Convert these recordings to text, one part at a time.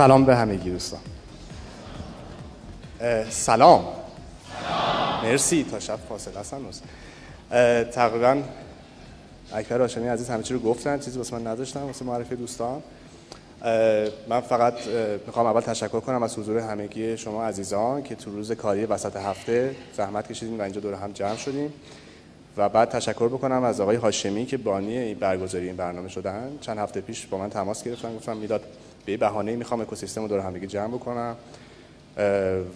سلام به همگی دوستان. سلام. مرسی تا شب فاصله هستن تقریبا اکبر هاشمی عزیز همه چی رو گفتن چیزی واسه من نداشتم واسه معرفی دوستان. من فقط می‌خوام اول تشکر کنم از حضور همگی شما عزیزان که تو روز کاری وسط هفته زحمت کشیدیم و اینجا دور هم جمع شدیم. و بعد تشکر بکنم از آقای هاشمی که بانی برگزاری این برنامه شدن. چند هفته پیش با من تماس گرفتن گفتم می‌داد به بهانه می‌خوام اکوسیستم رو دور همگی جمع بکنم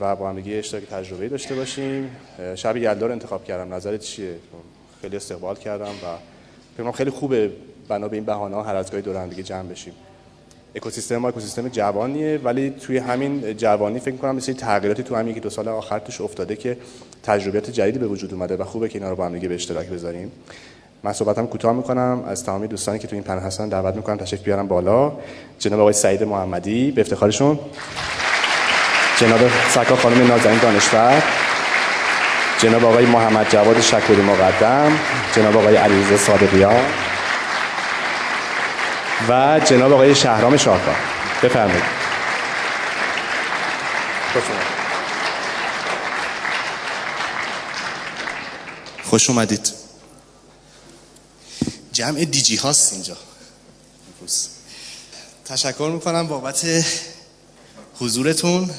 و با همگی اشتراک تجربه داشته باشیم. شب یلدا رو انتخاب کردم. نظرت چیه؟ خیلی استقبال کردم و فکر خیلی خوبه بنا به این بهانه ها هر از گاهی دور هم دیگه جمع بشیم. اکوسیستم ما اکوسیستم جوانیه ولی توی همین جوانی فکر کنم مثل تغییراتی تو همین که دو سال آخر توش افتاده که تجربیات جدیدی به وجود اومده و خوبه که اینا رو با هم دیگه به اشتراک بذاریم. من صحبتم کوتاه می‌کنم. از تمامی دوستانی که تو این پنل هستن دعوت می‌کنم تشریف بیارم بالا. جناب آقای سعید محمدی به افتخارشون. جناب سکا خانم نازنین دانشور. جناب آقای محمد جواد شکوری مقدم. جناب آقای علیرضا صادقیان. و جناب آقای شهرام شاهکار. بفرمایید. خوش اومدید. جمع دیجی هاست اینجا. تشکر می‌کنم بابت حضورتون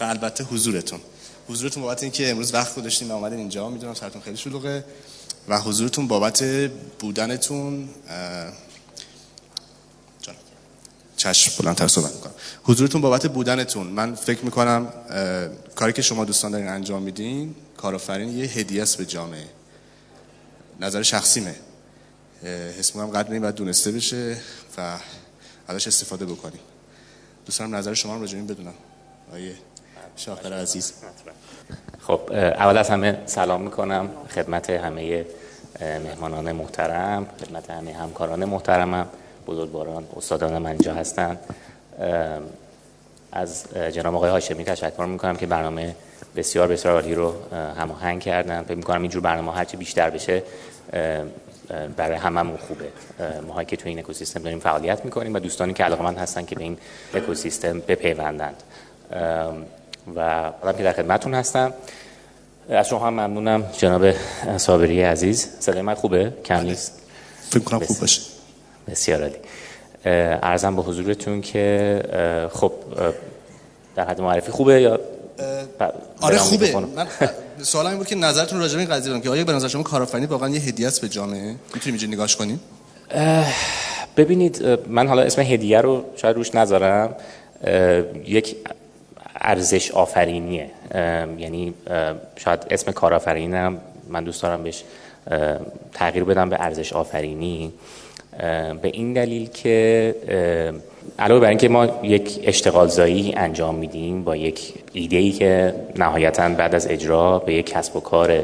و البته حضورتون. حضورتون بابت اینکه امروز وقت گذاشتین و اومدین اینجا می‌دونم سرتون خیلی شلوغه. و حضورتون بابت بودنتون چشم بلندتر صحبت می‌کنم. حضورتون بابت بودنتون. من فکر می‌کنم کاری که شما دوستان دارین انجام میدین کارآفرین یه هدیه است به جامعه. نظر شخصیمه. حس می‌کنم قدر این باید دونسته بشه و ازش استفاده بکنیم. دوستان نظر شما رو راجع بدونم. آیه شاکر عزیز. خب اول از همه سلام می‌کنم خدمت همه مهمانان محترم خدمت همه همکاران محترمم بزرگواران استادان من اینجا هستن. از جناب آقای هاشمی تشکر می‌کنم که برنامه بسیار بسیار عالی رو هماهنگ کردن. فکر می‌کنم اینجور برنامه هرچی بیشتر بشه برای هممون خوبه. ما که تو این اکوسیستم داریم فعالیت می‌کنیم و دوستانی که علاقمند هستن که به این اکوسیستم بپیوندند و حالا که در خدمتون هستم. از شما هم ممنونم جناب صابری عزیز. صدای من خوبه؟ کم نیست؟ فکر کنم خوب باشه. بسیار عالی. ارزم به حضورتون که خب در حد معرفی خوبه یا؟ آره خوبه. من سوال این بود که نظرتون راجع به این قضیه که آیا به نظر شما کارآفرینی واقعا یه هدیه است به جامعه؟ می‌تونیم اینجا نگاهش کنیم؟ ببینید من حالا اسم هدیه رو شاید روش نذارم. یک ارزش آفرینیه. یعنی شاید اسم کارآفرینم من دوست دارم بهش تغییر بدم به ارزش آفرینی. به این دلیل که علاوه بر اینکه ما یک اشتغال زایی انجام میدیم با یک ایده ای که نهایتا بعد از اجرا به یک کسب و کار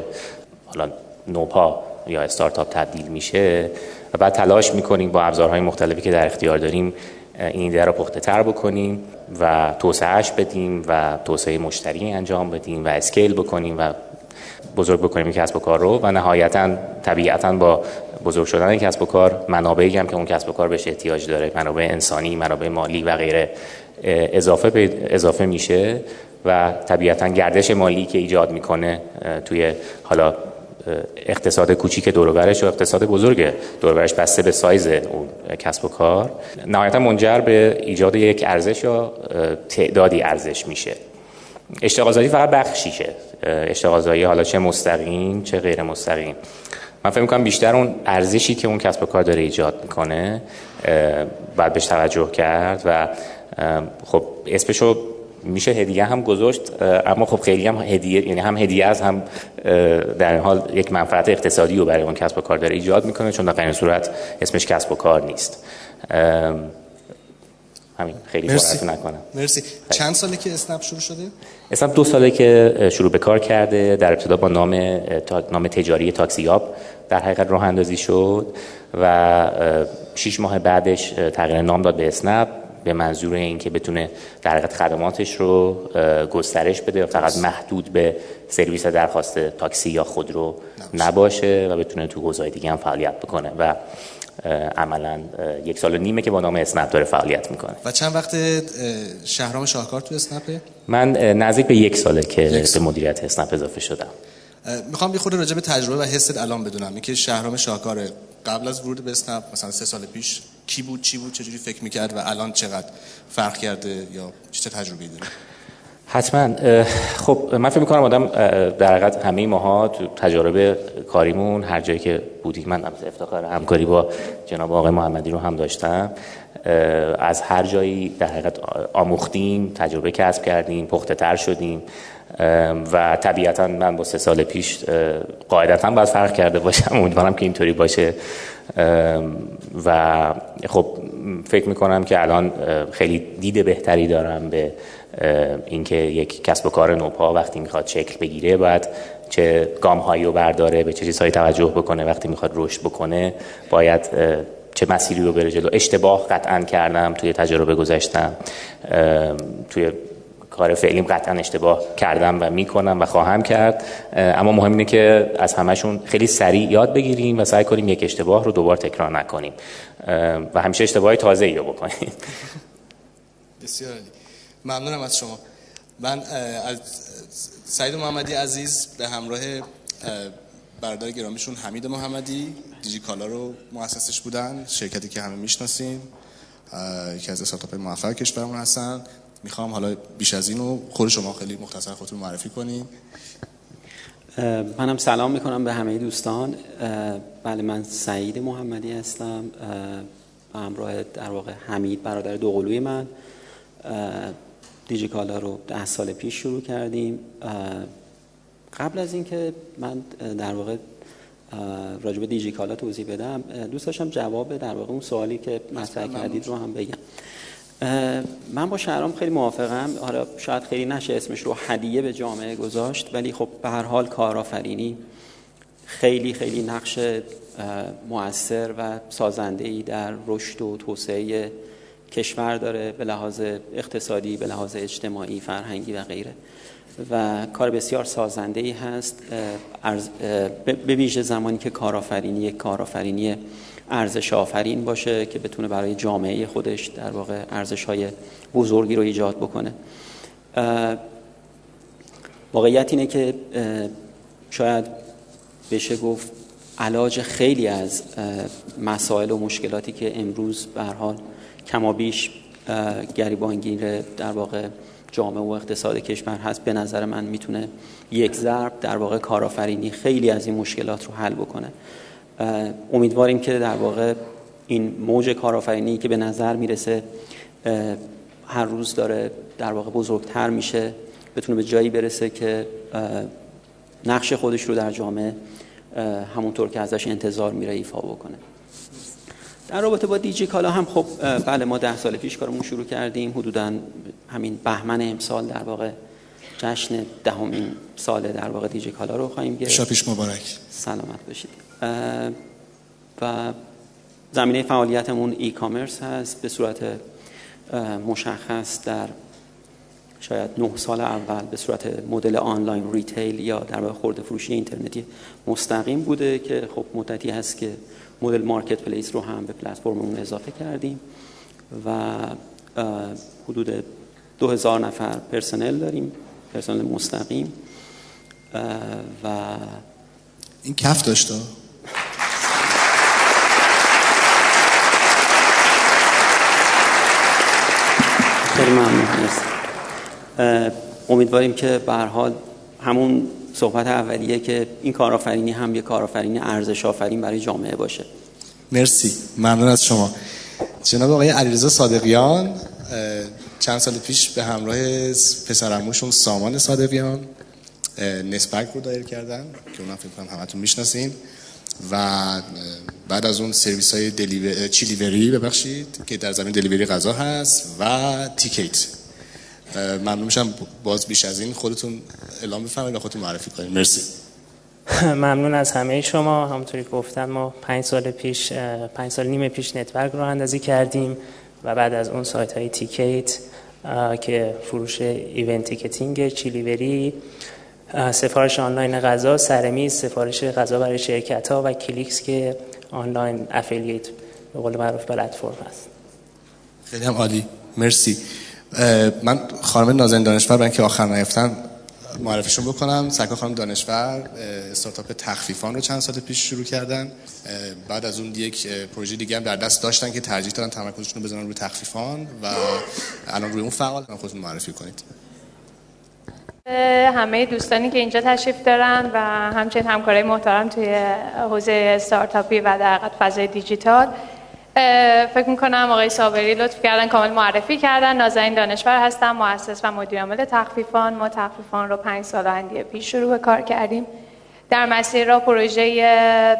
حالا نوپا یا استارتاپ تبدیل میشه و بعد تلاش می‌کنیم با ابزارهای مختلفی که در اختیار داریم این ایده رو پخته تر بکنیم و توسعهش بدیم و توسعه مشتری انجام بدیم و اسکیل بکنیم و بزرگ بکنیم کسب و کار رو و نهایتا طبیعتا با بزرگ شدن کسب و کار منابعی هم که اون کسب و کار بهش احتیاج داره منابع انسانی منابع مالی و غیره اضافه اضافه میشه و طبیعتا گردش مالی که ایجاد می‌کنه توی حالا اقتصاد کوچیک دورورش و اقتصاد بزرگ دورورش بسته به سایز اون کسب و کار نهایتا منجر به ایجاد یک ارزش یا تعدادی ارزش میشه. اشتغالزایی فقط بخشیشه. اشتغالزایی حالا چه مستقیم چه غیر مستقیم من فکر می‌کنم بیشتر اون ارزشی که اون کسب و کار داره ایجاد می‌کنه باید بهش توجه کرد و خب اسمشو میشه هدیه هم گذاشت اما خب خیلی هم هدیه یعنی هم هدیه از هم در این حال یک منفعت اقتصادی رو برای اون کسب و کار داره ایجاد می‌کنه چون در این صورت اسمش کسب و کار نیست. همین خیلی مرسی. نکنم. مرسی. چند ساله که اسنپ شروع شده؟ اسنپ دو ساله که شروع به کار کرده در ابتدا با نام نام تجاری تاکسیاب در حقیقت راه اندازی شد و شیش ماه بعدش تغییر نام داد به اسنپ به منظور اینکه بتونه در حقیقت خدماتش رو گسترش بده و فقط محدود به سرویس درخواست تاکسی یا خودرو نباشه و بتونه تو حوزه‌های دیگه هم فعالیت بکنه و عملا یک سال و نیمه که با نام اسنپ داره فعالیت می‌کنه. و چند وقت شهرام شاهکار تو اسنپه من نزدیک به یک ساله که به مدیریت اسنپ اضافه شدم. می‌خوام یه خورده راجع به تجربه و حست الان بدونم. اینکه شهرام شاهکار قبل از ورود به اسنپ مثلا سه سال پیش کی بود چی بود چجوری فکر می‌کرد و الان چقدر فرق کرده یا چه تجربه داره؟ حتما. خب من فکر می‌کنم آدم در حقیقت همه ماها تو تجارب کاریمون هر جایی که بودیم من افتخار همکاری با جناب آقای محمدی رو هم داشتم از هر جایی در حقیقت آموختیم تجربه کسب کردیم پخته تر شدیم. و طبیعتا من با سه سال پیش قاعدتا باید فرق کرده باشم. امیدوارم که اینطوری باشه. و خب فکر می‌کنم که الان خیلی دید بهتری دارم به اینکه یک کسب و کار نوپا وقتی می‌خواد شکل بگیره باید چه گام هایی رو برداره به چه چیزهایی توجه بکنه وقتی می‌خواد رشد بکنه. باید چه مسیری رو بره جلو. اشتباه قطعا کردم توی تجربه گذاشتم توی کار فعلیم قطعا اشتباه کردم و می‌کنم و خواهم کرد. اما مهم اینه که از همشون خیلی سریع یاد بگیریم و سعی کنیم یک اشتباه رو دوبار تکرار نکنیم. و همیشه اشتباه تازه ای رو بکنیم. بسیار ممنونم از شما. من از سعید محمدی عزیز به همراه برادر گرامیشون حمید محمدی دیجی کالا رو مؤسسش بودن شرکتی که همه می‌شناسیم یکی از استارتاپ موفق کشورمون هستن. می‌خوام حالا بیش از اینو خود شما خیلی مختصر خودتون معرفی کنین. منم سلام می‌کنم به همه دوستان. بله من سعید محمدی هستم. به همراه در واقع حمید برادر دوقلوی من. دیجیکالا رو ده سال پیش شروع کردیم. قبل از اینکه من در واقع راجب دیجیکالا توضیح بدم دوست داشتم جواب در واقع اون سوالی که مطرح کردید رو هم بگم. من با شهرام خیلی موافقم. حالا شاید خیلی نشه اسمش رو هدیه به جامعه گذاشت ولی خب به هر حال کارآفرینی خیلی خیلی نقش مؤثر و سازنده ای در رشد و توسعه کشور داره به لحاظ اقتصادی به لحاظ اجتماعی فرهنگی و غیره. و کار بسیار سازنده ای هست به ویژه زمانی که کارآفرینی یک کارآفرینی ارزش آفرین باشه که بتونه برای جامعه خودش در واقع ارزش های بزرگی رو ایجاد بکنه. واقعیت اینه که شاید بشه گفت علاج خیلی از مسائل و مشکلاتی که امروز به حال کمابیش گریبانگیر در واقع جامعه و اقتصاد کشور هست به نظر من می‌تونه یک ضرب در واقع کارآفرینی خیلی از این مشکلات رو حل بکنه. امیدواریم که در واقع این موج کارآفرینی که به نظر می‌رسه هر روز داره در واقع بزرگتر میشه بتونه به جایی برسه که نقش خودش رو در جامعه همونطور که ازش انتظار میره ایفا بکنه. در رابطه با دیجی کالا هم خب بله ما ده سال پیش کارمون شروع کردیم. حدودا همین بهمن امسال در واقع جشن دهمین سال در واقع دیجی کالا رو خواهیم گرفت. شاپیش مبارک. سلامت باشید. و زمینه فعالیتمون e-commerce هست. به صورت مشخص در شاید نه سال اول به صورت مدل online retail یا در واقع خرده فروشی اینترنتی مستقیم بوده که خب مدتی هست که مدل marketplace رو هم به پلتفرممون اضافه کردیم و حدود دو هزار نفر پرسنل داریم. پرسنل مستقیم. و این کف داشته خیلی ممنون. امیدواریم که به حال همون صحبت اولیه که این کارآفرینی هم یه کارآفرینی ارزش آفرین برای جامعه باشه. مرسی. ممنون از شما. جناب آقای علیرضا صادقیان چند سال پیش به همراه پسرموشون سامان صادقیان نت برگ رو دایر کردن که اونم فکر کنم همتون می‌شناسین. و بعد از اون سرویس های دلیور... چیلیوری ببخشید که در زمین delivery غذا هست و تیکیت. ممنون میشم باز بیش از این خودتون اعلام بفرمایید و خودتون معرفی کنید. مرسی. ممنون از همه شما. همونطوری گفتن ما پنج سال پیش پنج سال نیم پیش نت برگ رو راه اندازی کردیم. و بعد از اون سایت های تیکیت که فروش event ticketing چیلیوری سفارش آنلاین غذا سرمیز سفارش غذا برای شرکت ها و کلیکس که online affiliate به قول معروف پلتفرم هست. خیلی هم عالی. مرسی. من خانم نازنین دانشور برای اینکه آخر نیفتن معرفیشون بکنم. سرکار خانم دانشور استارتاپ تخفیفان رو چند سال پیش شروع کردن. بعد از اون یک پروژه دیگه هم در دست داشتن که ترجیح دادن تمرکزشون رو بزنن روی تخفیفان و الان روی اون فعال. خودتون معرفی کنید. همه دوستانی که اینجا تشریف دارن و همچنین همکارای محترم توی حوزه استارتاپی و در فضای دیجیتال. فکر می‌کنم آقای صابری لطف کردن کامل معرفی کردن. نازنین دانشور هستم مؤسس و مدیر عامل تخفیفان. ما تخفیفان رو پنج سال اندیه پیش شروع به کار کردیم. در مسیر را پروژه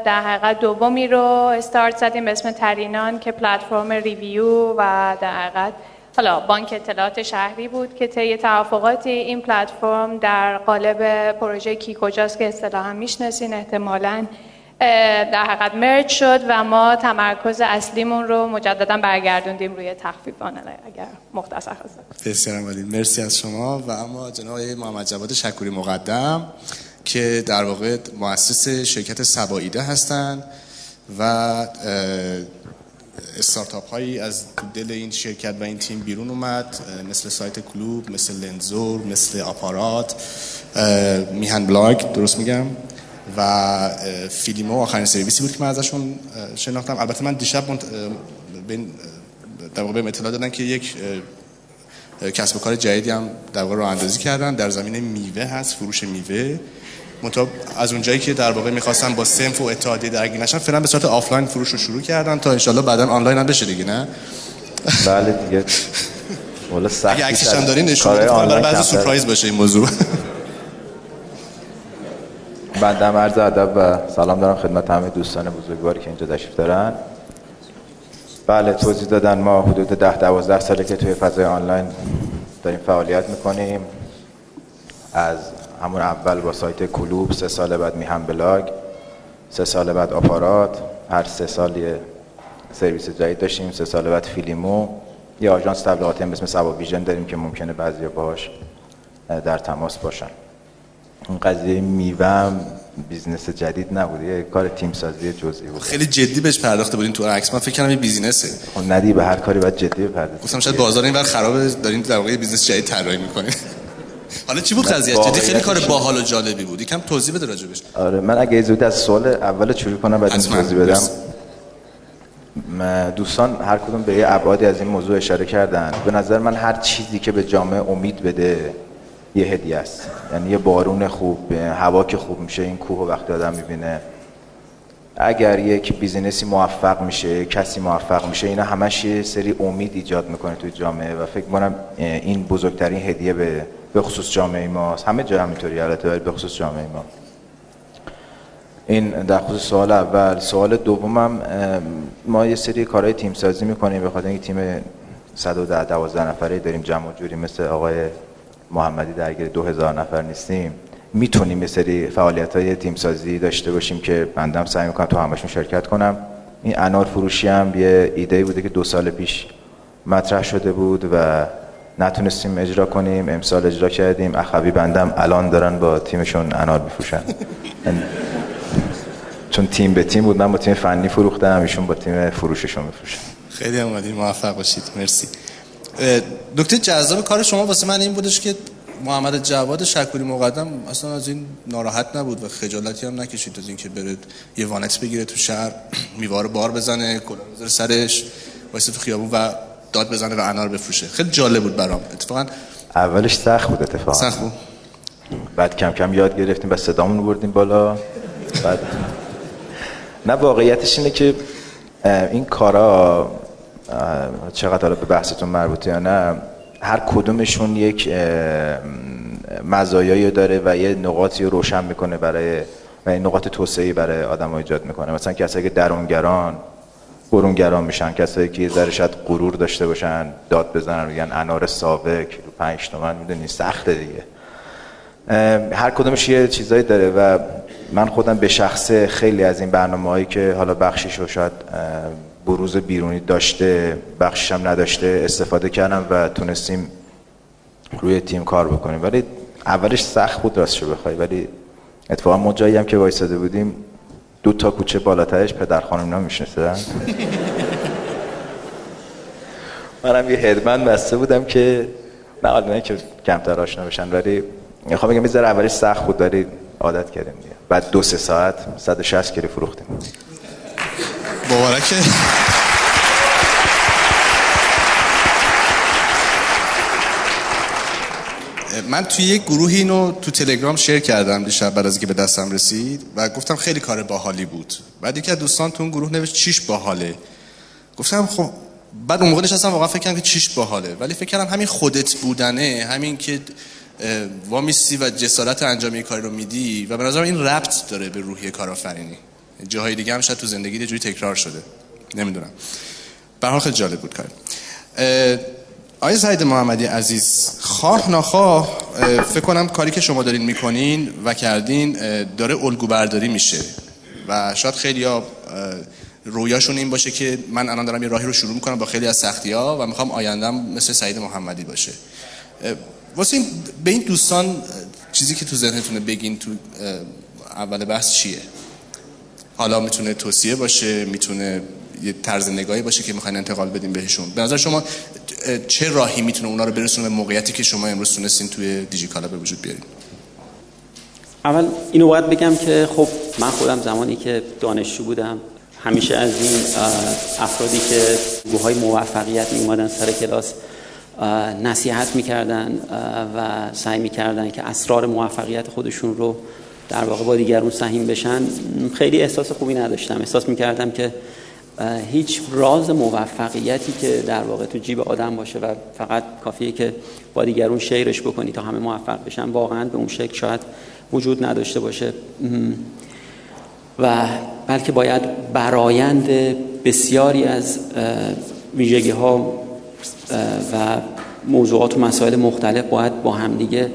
در حقیقت دومی رو استارت زدیم به اسم ترینان که پلتفرم ریویو و در حقیقت حالا بانک اطلاعات شهری بود که طی توافقاتی این پلتفرم در قالب پروژه کی کجاست که اصطلاحا می‌شناسین احتمالاً در حقیقت مرج شد و ما تمرکز اصلیمون رو مجددا برگردوندیم روی تخفیفان اگر مختصر هست بسیار مرسی از شما. و اما جناب محمد جواد شکوری مقدم که در واقع مؤسس شرکت سباییده هستند و استارتاپ هایی از دل این شرکت و این تیم بیرون اومد مثل سایت کلوب مثل لنزور مثل آپارات میهن بلاگ درست میگم؟ و فیلیمو آخرین سرویسی بود که من ازشون شناختم. البته من دیشب منت... بین در واقع اطلاع دادن که یک کسب و کار جدیدی هم در واقع راه اندازی کردن در زمینه میوه هست فروش میوه. منتها از اونجایی که در واقع می‌خواستن با صنف و اتحادیه درگیر نشن فعلا به صورت آفلاین فروش رو شروع کردن تا انشالله بعدا آنلاین هم بشه دیگه نه؟ بله دیگه. والا سخت اگه عکسش هم دارین نشون بدید. بعضی سورپرایز باشه این موضوع. بنده عرض ادب و سلام دارم خدمت همه دوستان بزرگواری که اینجا تشریف دارن. بله توضیح دادن ما حدود ده دوازده ساله که توی فضای آنلاین داریم فعالیت می‌کنیم. از همون اول با سایت کلوب سه سال بعد میهن بلاگ سه سال بعد آپارات هر سه سال یه سرویس جدید داشتیم سه سال بعد فیلیمو. یه آژانس تبلیغاتی هم اسم سبا ویژن داریم که ممکنه بعضی باهاش در تماس باشن. اون قضیه میوه‌م business جدید نبود یه کار تیم سازی جزئی بود خیلی جدی بهش پرداخته بودین تو عکس. من فکر کنم یه business ه. خب ندی به هر کاری باید جدی بپردازی گفتم شاید بازار اینور خرابه دارین در واقع business جدید طراحی می‌کنین. حالا چی بود قضیه جدی خیلی کار باحال و جالبی بود. یکم توضیح بده راجبش آره من اگه زود از سوال اول شروع کنم بعد توضیح بدم. دوستان هر کدوم به یه ابعادی از این موضوع اشاره کردن. به نظر من هر چیزی که به جامعه امید بده یه هدیه است. یعنی یه بارون خوب هوا که خوب میشه این کوه وقتی آدم می‌بینه اگر یک بیزینسی موفق میشه کسی موفق میشه اینا همش یه سری امید ایجاد می‌کنه توی جامعه و فکر کنم این بزرگترین هدیه به به خصوص جامعه ماست. همه جا همینطوری البته ولی به خصوص جامعه ما. این در خصوص سوال اول. سوال دومم ما یه سری کارهای تیم سازی می‌کنیم. به خاطر اینکه تیم 110 12 نفره داریم جمع جوری مثل آقای محمدی درگیر 2000 نفر نیستیم. می‌تونیم یه سری فعالیت های تیم سازی داشته باشیم که بندم سعی می‌کنم تو همشون شرکت کنم. این انار فروشی هم یه ایده بوده که دو سال پیش مطرح شده بود و نتونستیم اجرا کنیم. امسال اجرا کردیم. اخوی بندم الان دارن با تیمشون انار میفروشن. چون تیم به تیم بود من با تیم فنی فروختم ایشون با تیم فروششون میفروشن. خیلی اومدین موفق باشید. مرسی. دکتر جذاب کار شما واسه من این بودش که محمد جواد شکوری مقدم اصلا از این ناراحت نبود و خجالتی هم نکشید از اینکه بره یه وانت بگیره تو شهر میوار بار بزنه کلا بذاره سرش واسه تو خیابون و داد بزنه و انار بفروشه. خیلی جالب بود برام. اتفاقا اولش سخت بود اتفاقا. سخت بود. بعد کم کم یاد گرفتیم و صدامون بردیم بالا. بعد نه واقعیتش اینه که این کارا چقدر حالا به بحثتون مربوطه یا نه هر کدومشون یک مزایایی داره و یه نقاطی رو روشن می‌کنه برای و این نقاط توسعه برای آدم ایجاد می‌کنه. مثلا کسایی که درونگران برونگران میشن. کسایی که ذره شاید غرور داشته باشن داد بزنن میگن انار سابق رو 5 تومن می‌دونی سخته دیگه. هر کدومش یه چیزایی داره و من خودم به شخصه خیلی از این برنامه هایی که حالا بخشیش رو شاید بروز بیرونی داشته بخشش هم نداشته استفاده کردم و تونستیم روی تیم کار بکنیم. ولی اولش سخت بود راستشو بخوای ولی اتفاقا ما جایی هم که وایساده بودیم دو تا کوچه بالاترش پدر خانم اینا می‌شناسن. منم یه هدمن بسته بودم که نه حالا که کمتر آشنا بشن ولی می‌خوام بگم یه اولش سخت بود ولی عادت کردیم دیگه. بعد دو سه ساعت 160 کیلو فروختیم. مبارکه من توی یک گروهی اینو تو تلگرام شیر کردم دیشب بعد از اینکه به دستم رسید و گفتم خیلی کار باحالی بود. بعد یکی از دوستان تو اون گروه نوشت چیش باحاله. گفتم خب بعد اون موقع نشستم واقعا فکر کردم که چیش باحاله. ولی فکر کردم همین خودت بودنه همین که وامیستی و جسارت انجام یک کاری رو میدی و به نظرم این ربط داره به روحی کارآفرینی. جاهای دیگه هم شاید تو زندگی یه جوری تکرار شده. نمی‌دونم. به حال خیلی جالب بود کار. آیا سعید محمدی عزیز خواه نخواه فکر کنم کاری که شما دارین می‌کنین و کردین داره الگو برداری میشه. و شاید خیلی ها رویاشون این باشه که من الان دارم یه راهی رو شروع می‌کنم با خیلی از سختی ها و می‌خوام آیندم مثل سعید محمدی باشه. واسه به این دوستان چیزی که تو ذهنتونه بگین تو اول بحث چیه؟ حالا می‌تونه توصیه باشه می‌تونه یه طرز نگاهی باشه که می‌خواین انتقال بدیم بهشون. به نظر شما چه راهی می‌تونه اونا رو برسونه به موقعیتی که شما امروز تونستین توی دیجیکالا به وجود بیارین؟ اول اینو باید بگم که خب من خودم زمانی که دانشجو بودم همیشه از این افرادی که گوهای موفقیت می سر کلاس نصیحت می‌کردن و سعی می‌کردن که اسرار موفقیت خودشون رو در واقع با دیگرون سهیم بشن خیلی احساس خوبی نداشتم. احساس می‌کردم که هیچ راز موفقیتی که در واقع تو جیب آدم باشه و فقط کافیه که با دیگرون شیرش بکنی تا همه موفق بشن واقعا به اون شکل شاید وجود نداشته باشه. و بلکه باید برایند بسیاری از ویژگی ها و موضوعات و مسائل مختلف باید با همدیگه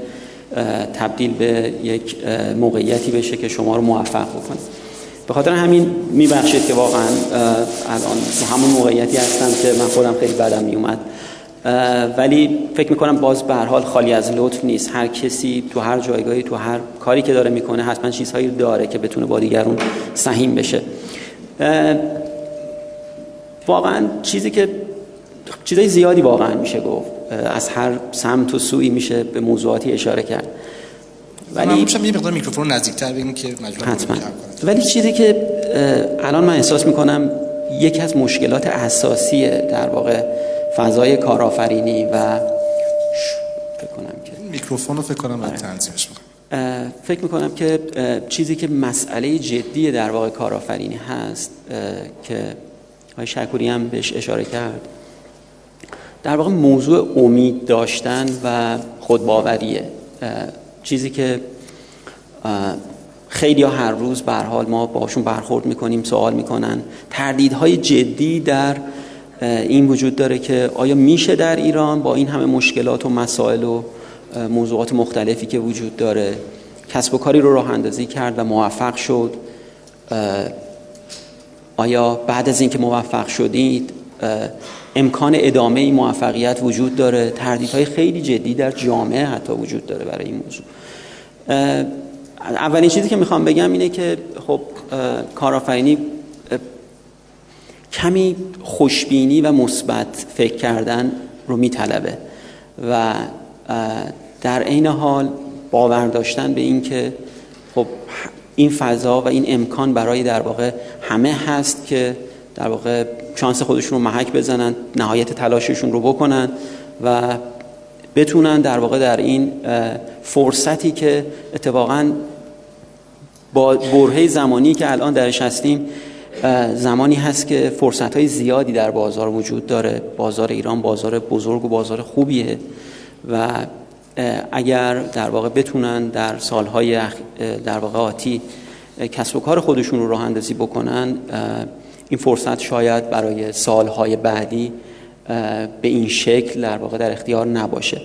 تبدیل به یک موقعیتی بشه که شما رو موفق بکنه. به خاطر همین میبخشید که واقعا الان همون موقعیتی هستم که من خودم خیلی بدم میومد ولی فکر می‌کنم باز به حال خالی از لطف نیست. هر کسی تو هر جایگاهی تو هر کاری که داره می‌کنه حتما چیزهایی داره که بتونه با دیگرون سهیم بشه. واقعا چیزی که چیزای زیادی واقعا میشه گفت. از هر سمت و سوی میشه به موضوعاتی اشاره کرد. ولی میشم یه مقدار میکروفون نزدیکتر بگیم که حتما. ولی چیزی که الان من احساس می‌کنم یکی از مشکلات اساسی در واقع فضای کارآفرینی و فکر کنم که میکروفون رو فکر کنم آره. تنظیمش فکر می‌کنم که چیزی که مسئله جدی در واقع کارآفرینی هست که های شکوری هم بهش اشاره کرد در واقع موضوع امید داشتن و خودباوریه. چیزی که خیلی ها هر روز به حال ما باشون برخورد می‌کنیم سوال می‌کنن. تردیدهای جدی در این وجود داره که آیا میشه در ایران با این همه مشکلات و مسائل و موضوعات مختلفی که وجود داره کسب و کاری رو راه اندازی کرد و موفق شد؟ آیا بعد از اینکه موفق شدید امکان ادامه این موفقیت وجود داره. تردیدهای خیلی جدی در جامعه حتی وجود داره برای این موضوع. اولین چیزی که می‌خوام بگم اینه که خب کارآفرینی کمی خوشبینی و مثبت فکر کردن رو میطلبه و در عین حال باور داشتن به این که خب این فضا و این امکان برای در واقع همه هست که در واقع شانس خودشون رو محک بزنن نهایت تلاششون رو بکنن و بتونن در واقع در این فرصتی که اتفاقا با برهه زمانی که الان درش هستیم زمانی هست که فرصت های زیادی در بازار وجود داره. بازار ایران بازار بزرگ و بازار خوبیه و اگر در واقع بتونن در سالهای در واقع آتی کسب و کار خودشون رو راه اندازی بکنن این فرصت شاید برای سالهای بعدی به این شکل در واقع در اختیار نباشه.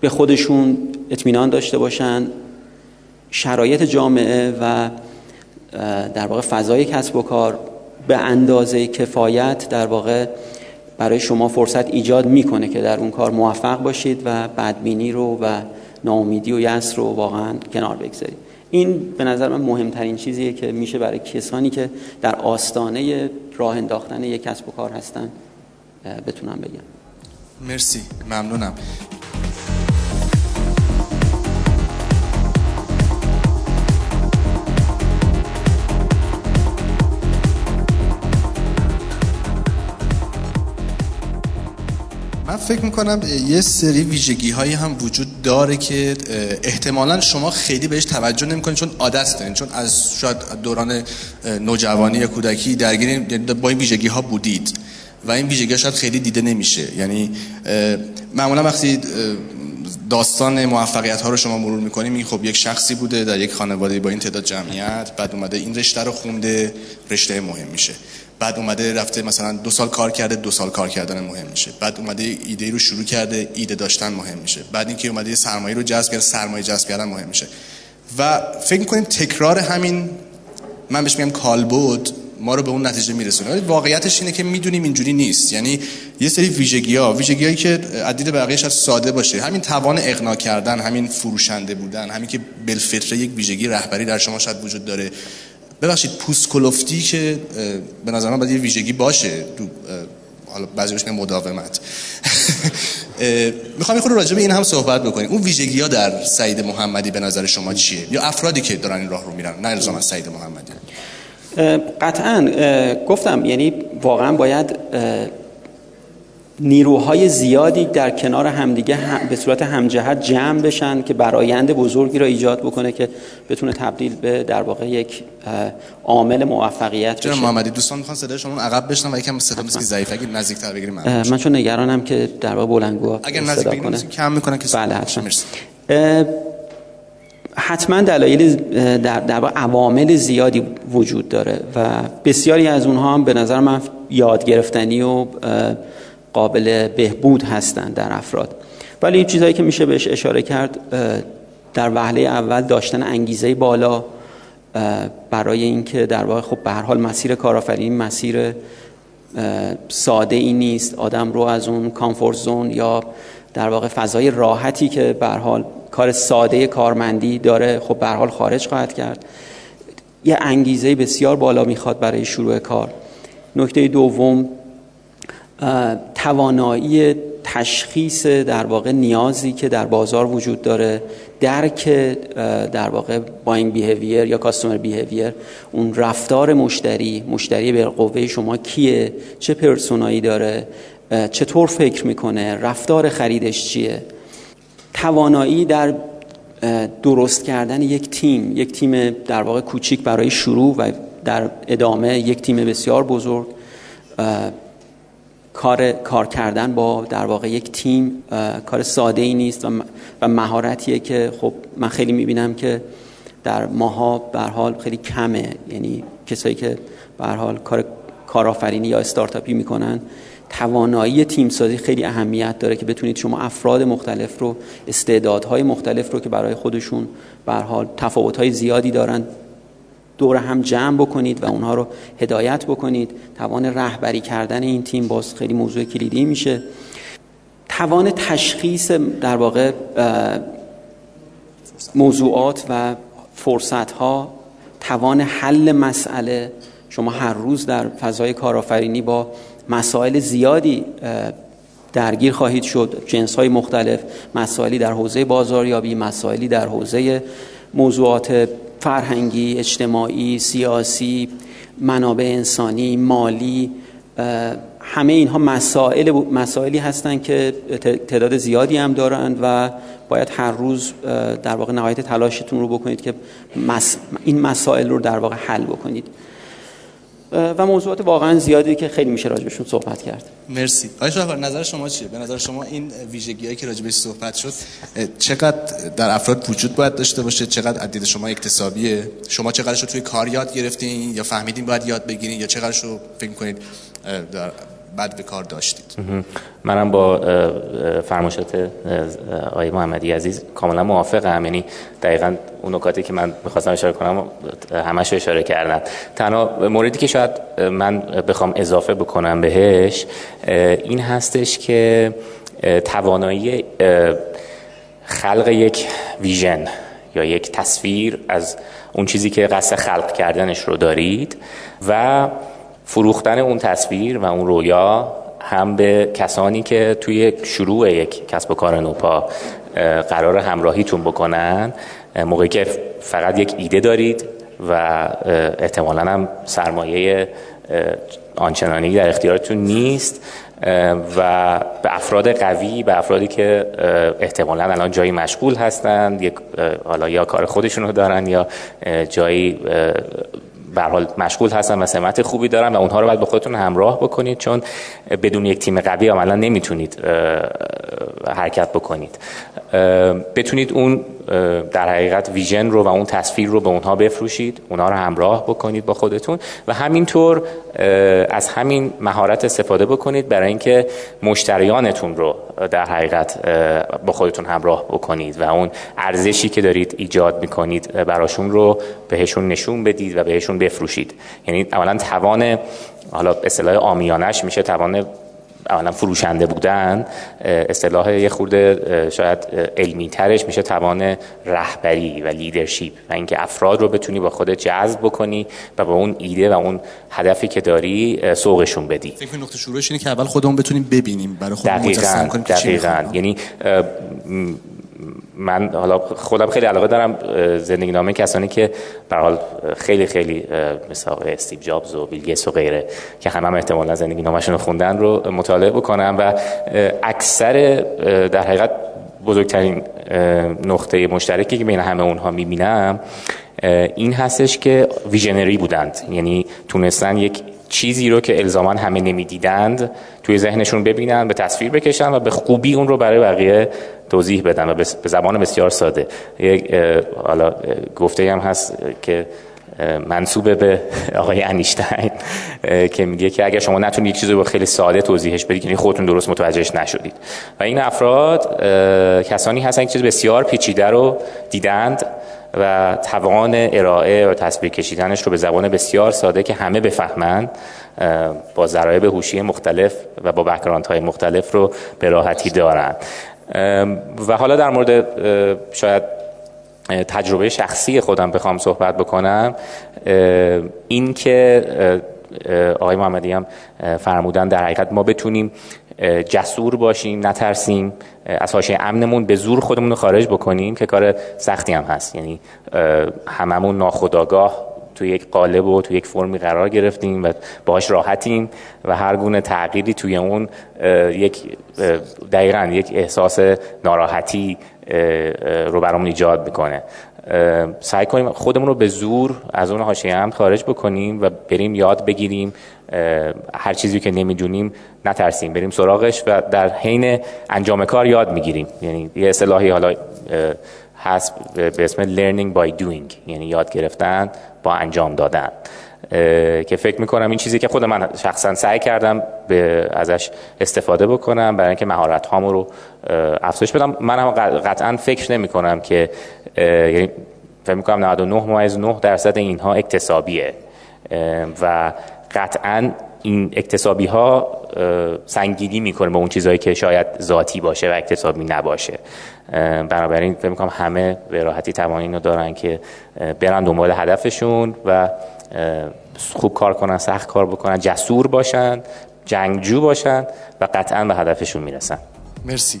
به خودشون اطمینان داشته باشن شرایط جامعه و در واقع فضای کسب و کار به اندازه کفایت در واقع برای شما فرصت ایجاد می‌کنه که در اون کار موفق باشید و بدبینی رو و ناامیدی و یأس رو واقعا کنار بگذارید. این به نظر من مهمترین چیزیه که میشه برای کسانی که در آستانه راه انداختن یک کسب و کار هستن بتونم بگم مرسی. ممنونم. فکر می‌کنم یه سری ویژگی هایی هم وجود داره که احتمالا شما خیلی بهش توجه نمی‌کنید چون عادت دارین چون از شاید دوران نوجوانی یا کودکی درگیر یعنی با این ویژگی ها بودید و این ویژگی شاید خیلی دیده نمیشه. یعنی معمولا وقتی داستان موفقیت ها رو شما مرور می‌کنیم این خب یک شخصی بوده در یک خانواده با این تعداد جمعیت بعد اومده این رشته رو خونده رشته مهم میشه. بعد اومده رفته مثلا دو سال کار کرده دو سال کار کردن مهم میشه. بعد اومده ایده رو شروع کرده ایده داشتن مهم میشه. بعد اینکه اومده سرمایه رو جذب کرده سرمایه جذب کردن مهم میشه. و فکر می‌کنیم تکرار همین من بهش میگم کالبد ما رو به اون نتیجه میرسونه. ولی واقعیتش اینه که می‌دونیم اینجوری نیست. یعنی یه سری ویژگی ها ویژگی هایی که عدید بقیه شاید ساده باشه. همین توان اقنا کردن همین فروشنده بودن همین که بالفطره یک ویژگی رهبری در شما شاید وجود داره. ببخشید پوست کلفتی که به نظر من باید یه ویژگی باشه تو حالا بعضی بهش مداومت. می‌خوام یه راجع به این هم صحبت بکنیم. اون ویژگی ها در سعید محمدی به نظر شما چیه؟ یا افرادی که دارن این راه رو میرن؟ نه الزاما سعید محمدی. قطعا گفتم یعنی واقعا باید نیروهای زیادی در کنار همدیگه به صورت همجهت جمع بشن که برایند بزرگی را ایجاد بکنه که بتونه تبدیل به در واقع یک عامل موفقیت بشه. محمدی دوستان می‌خوان صدای شما عقب بشنن و یکم صدا مثل ضعیفه اگه نزدیکتر بگیریم من چون نگرانم که در واقع بلندگو اگر نزدیک بگیریم کم می‌کنه که بله حتما. حتما دلایل در, در عوامل زیادی وجود داره و بسیاری از اونها هم به نظر من یاد گرفتنی و قابل بهبود هستند در افراد. ولی این چیزهایی که میشه بهش اشاره کرد در وهله اول داشتن انگیزه بالا برای اینکه در واقع خب به هر حال مسیر کارآفرینی مسیر ساده ای نیست. آدم رو از اون کامفورت زون یا در واقع فضای راحتی که به حال کار ساده کارمندی داره خب به حال خارج خواهد کرد. یه انگیزه بسیار بالا می‌خواد برای شروع کار. نکته دوم توانایی تشخیص در واقع نیازی که در بازار وجود داره درک در واقع باینگ بیهیویر یا کاستومر بیهیویر اون رفتار مشتری مشتری به قوه شما کیه؟ چه پرسونایی داره؟ چطور فکر می‌کنه؟ رفتار خریدش چیه؟ توانایی در درست کردن یک تیم یک تیم در واقع کوچیک برای شروع و در ادامه یک تیم بسیار بزرگ. کار کار کردن با در واقع یک تیم کار ساده ای نیست و مهارتیه که خب من خیلی می‌بینم که در ماها به حال خیلی کمه. یعنی کسایی که به حال کار کارآفرینی یا استارتاپی می‌کنن توانایی تیم سازی خیلی اهمیت داره که بتونید شما افراد مختلف رو استعدادهای مختلف رو که برای خودشون به حال تفاوت‌های زیادی دارن دور هم جمع بکنید و اونها رو هدایت بکنید. توان رهبری کردن این تیم باز خیلی موضوع کلیدی میشه. توان تشخیص در واقع موضوعات و فرصت ها توان حل مسئله. شما هر روز در فضای کارآفرینی با مسائل زیادی درگیر خواهید شد. جنس های مختلف مسائلی در حوزه بازاریابی مسائلی در حوزه موضوعات فرهنگی اجتماعی سیاسی منابع انسانی مالی همه اینها مسائل مسائلی هستند که تعداد زیادی هم دارند و باید هر روز در واقع نهایت تلاشتون رو بکنید که این مسائل رو در واقع حل بکنید. و موضوعات واقعا زیادی که خیلی میشه راجبشون صحبت کرد. مرسی. آقای شهر نظر شما چیه؟ به نظر شما این ویژگیایی که راجبش صحبت شد چقدر در افراد وجود باید داشته باشه؟ چقدر عدید شما اکتسابیه؟ شما چقدرش رو توی کار یاد گرفتین یا فهمیدین باید یاد بگیرین یا چقدرش رو فکر کنید در بعد به کار داشتید. منم با فرمایشات آقای محمدی عزیز کاملا موافقم. یعنی دقیقا اون نکاتی که من می‌خواستم اشاره کنم همش اشاره کردن. تنها موردی که شاید من بخوام اضافه بکنم بهش این هستش که توانایی خلق یک ویژن یا یک تصویر از اون چیزی که قصد خلق کردنش رو دارید و فروختن اون تصویر و اون رویا هم به کسانی که توی شروع یک کسب و کار نوپا قرار همراهیتون بکنن موقعی که فقط یک ایده دارید و احتمالا هم سرمایه آنچنانی در اختیارتون نیست و به افراد قوی به افرادی که احتمالا الان جایی مشغول هستند حالا یا کار خودشون رو دارن یا جایی به حال مشغول هستن و سمت خوبی دارن و اونها رو باید با خودتون همراه بکنید چون بدون یک تیم قوی عملا نمی‌تونید حرکت بکنید. بتونید اون در حقیقت ویژن رو و اون تصویر رو به اونها بفروشید اونها رو همراه بکنید با خودتون و همینطور از همین مهارت استفاده بکنید برای اینکه مشتریانتون رو در حقیقت با خودتون همراه بکنید و اون ارزشی که دارید ایجاد می‌کنید براشون رو بهشون نشون بدید و بهشون بفروشید. یعنی اولا توان حالا اصطلاح آمیانش میشه توان اولا فروشنده بودن اصطلاح یه خورده شاید علمی ترش میشه توان رهبری و لیدرشپ و اینکه افراد رو بتونی با خودت جذب بکنی و با اون ایده و اون هدفی که داری سوقشون بدی. فکر نقطه شروعش اینه که اول خودمون بتونیم ببینیم برای خودمون مجسم کنیم دقیقاً. یعنی من حالا خودم خیلی علاقه دارم زندگی نامه کسانی که به خیلی خیلی مثلا استیو جابز و بیل و غیره که همه هم احتمالا زندگی نامشون رو خوندن رو مطالعه بکنم و اکثر در حقیقت بزرگترین نقطه مشترکی که بین همه اونها می‌بینم این هستش که ویژنری بودند. یعنی تونستن یک چیزی رو که الزاما همه نمی‌دیدند توی ذهنشون ببینن به تصویر بکشن و به خوبی اون رو برای بقیه توضیح بدن و به زبان بسیار ساده. یک حالا گفته هم هست که منصوبه به آقای انیشتین که میگه که اگر شما نتونید یک چیزی رو خیلی ساده توضیحش بدید یعنی خودتون درست متوجهش نشدید. و این افراد کسانی هستن که چیز بسیار پیچیده رو دیدند. و توان ارائه و تصویر کشیدنش رو به زبان بسیار ساده که همه بفهمند با ذرایب هوشی مختلف و با بکراند های مختلف رو به راحتی دارند و حالا در مورد شاید تجربه شخصی خودم بخوام صحبت بکنم این که آقای محمدی هم فرمودن در حقیقت ما بتونیم جسور باشیم نترسیم از حاشیه امنمون به زور خودمون رو خارج بکنیم که کار سختی هم هست. یعنی هممون ناخداگاه تو یک قالب و تو یک فرمی قرار گرفتیم و باهاش راحتیم و هر گونه تغییری توی اون یک دقیقا یک احساس ناراحتی رو برامون ایجاد می‌کنه. سعی کنیم خودمون رو به زور از اون حاشیه هم خارج بکنیم و بریم یاد بگیریم هر چیزی که نمی‌دونیم نترسیم. بریم سراغش و در حین انجام کار یاد می‌گیریم. یعنی یه اصطلاحی حالا هست به اسم learning by doing. یعنی یاد گرفتن با انجام دادن. که فکر می‌کنم این چیزی که خود من شخصا سعی کردم به ازش استفاده بکنم برای اینکه مهارت هامو رو افزایش بدم. من هم قطعا فکر نمی کنم که یعنی فکر می‌کنم 99 ممیز 9 درصد اینها اکتسابیه. و قطعا این اکتسابی ها سنگینی می‌کنه به اون چیزهایی که شاید ذاتی باشه و اکتسابی نباشه. بنابراین فکر می‌کنم همه به راحتی توان اینو دارن که برن دنبال هدفشون و خوب کار کنن سخت کار بکنن جسور باشن جنگجو باشن و قطعا به هدفشون می‌رسن. مرسی.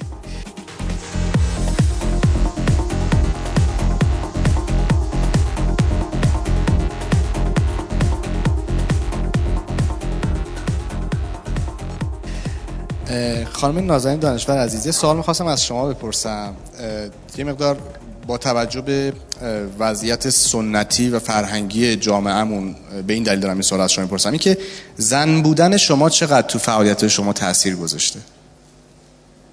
خانم نازنین دانشور عزیز یه سوال می‌خواستم از شما بپرسم. یه مقدار با توجه به وضعیت سنتی و فرهنگی جامعهمون به این دلیل دارم این سوال از شما می‌پرسم. این که زن بودن شما چقدر تو فعالیت شما تاثیر گذاشته؟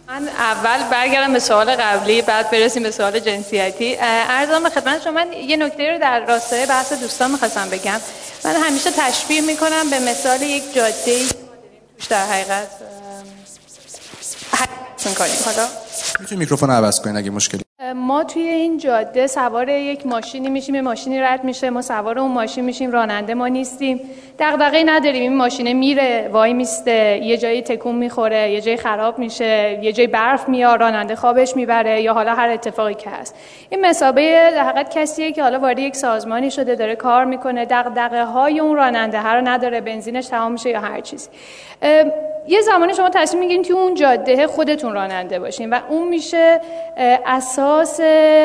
من اول برگردم به سوال قبلی بعد برسیم به سوال جنسیتی. ارزم به خدمت شما من یه نکته رو در راستای بحث دوستان می‌خواستم بگم. من همیشه تشبیه می‌کنم به مثال یک جاده توش در حقیقت. می‌کنیم. حالا می‌تونی میکروفون عوض کنین اگه مشکلی. ما توی این جاده سوار یک ماشینی میشیم یه ماشینی رد میشه ما سوار اون ماشین میشیم راننده ما نیستیم. دغدغه‌ای نداریم این ماشینه میره وای میسته یه جایی تکون می‌خوره یه جایی خراب میشه یه جایی برف میاد راننده خوابش می‌بره یا حالا هر اتفاقی که هست. این مسابقه در حقیقت کسیه که حالا وارد یک سازمانی شده داره کار می‌کنه. دغدغه های اون راننده هر نداره بنزینش تمام میشه یا هر چیزی. یه زمانی شما تصمیم می‌گیرین توی اون جاده خودتون راننده باشین و اون میشه اساس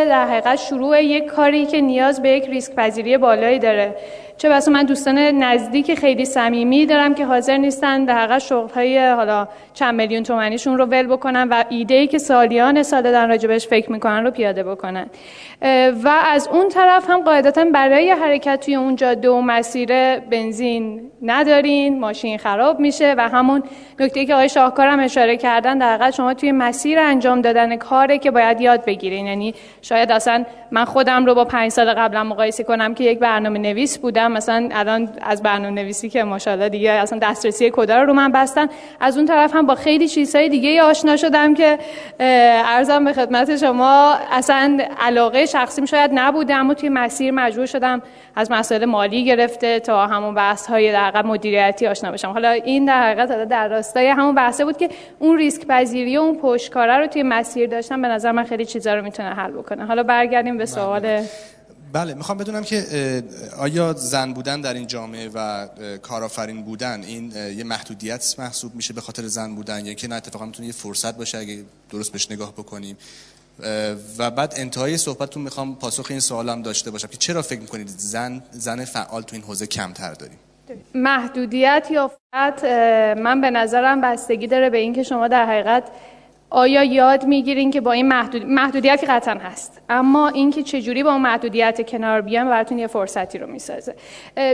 در حقیقت شروع یک کاری که نیاز به یک ریسک پذیری بالایی داره. چه بسا من دوستان نزدیک خیلی صمیمی دارم که حاضر نیستن در حقیقت شغل های حالا چند میلیون تومنیشون رو ول بکنن و ایده ای که سالیان سال دارن راجبش فکر می‌کنن رو پیاده بکنن. و از اون طرف هم قاعدتا برای حرکت توی اون جاده مسیر بنزین ندارین ماشین خراب میشه و همون نکته که آقای شاهکار هم اشاره کردن در حقیقت شما توی مسیر انجام دادن کاره که باید یاد بگیرین. یعنی شاید اصلا من خودم رو با پنج سال قبلا مقایسه کنم که یک برنامه نویس بودم مثلا الان از برنامه نویسی که ماشاءالله دیگه اصلا دسترسی کدا رو من بستن از اون طرف هم با خیلی چیزهای دیگه آشنا شدم که ارزم به خدمت شما اصلا علاقه شخصیم شاید نبوده اما توی مسیر مجبور شدم از مسائل مالی گرفته تا همون بحث های در مدیریتی آشنا بشم. حالا این در حقیقت در راستای همون بحثه بود که اون ریسک پذیری و اون پشتکاره رو توی مسیر داشتم به نظر من خیلی چیزا رو می‌تونه حل بکنه. حالا برگردیم به سوال بله می‌خوام بدونم که آیا زن بودن در این جامعه و کارآفرین بودن این یه محدودیت محسوب میشه به خاطر زن بودن؟ یا که نه اتفاقا می‌تونه یه فرصت باشه اگه درست بهش نگاه بکنیم. و بعد انتهای صحبتتون می‌خوام پاسخ این سوالم داشته باشم که چرا فکر می‌کنید زن زن فعال تو این حوزه کمتر داریم؟ محدودیت یا من به نظرم بستگی داره به اینکه شما در حقیقت آیا یاد می‌گیرین که با این محدود... محدودیت قطعا هست؟ اما اینکه چجوری با اون محدودیت کنار بیان براتون یه فرصتی رو می‌سازه.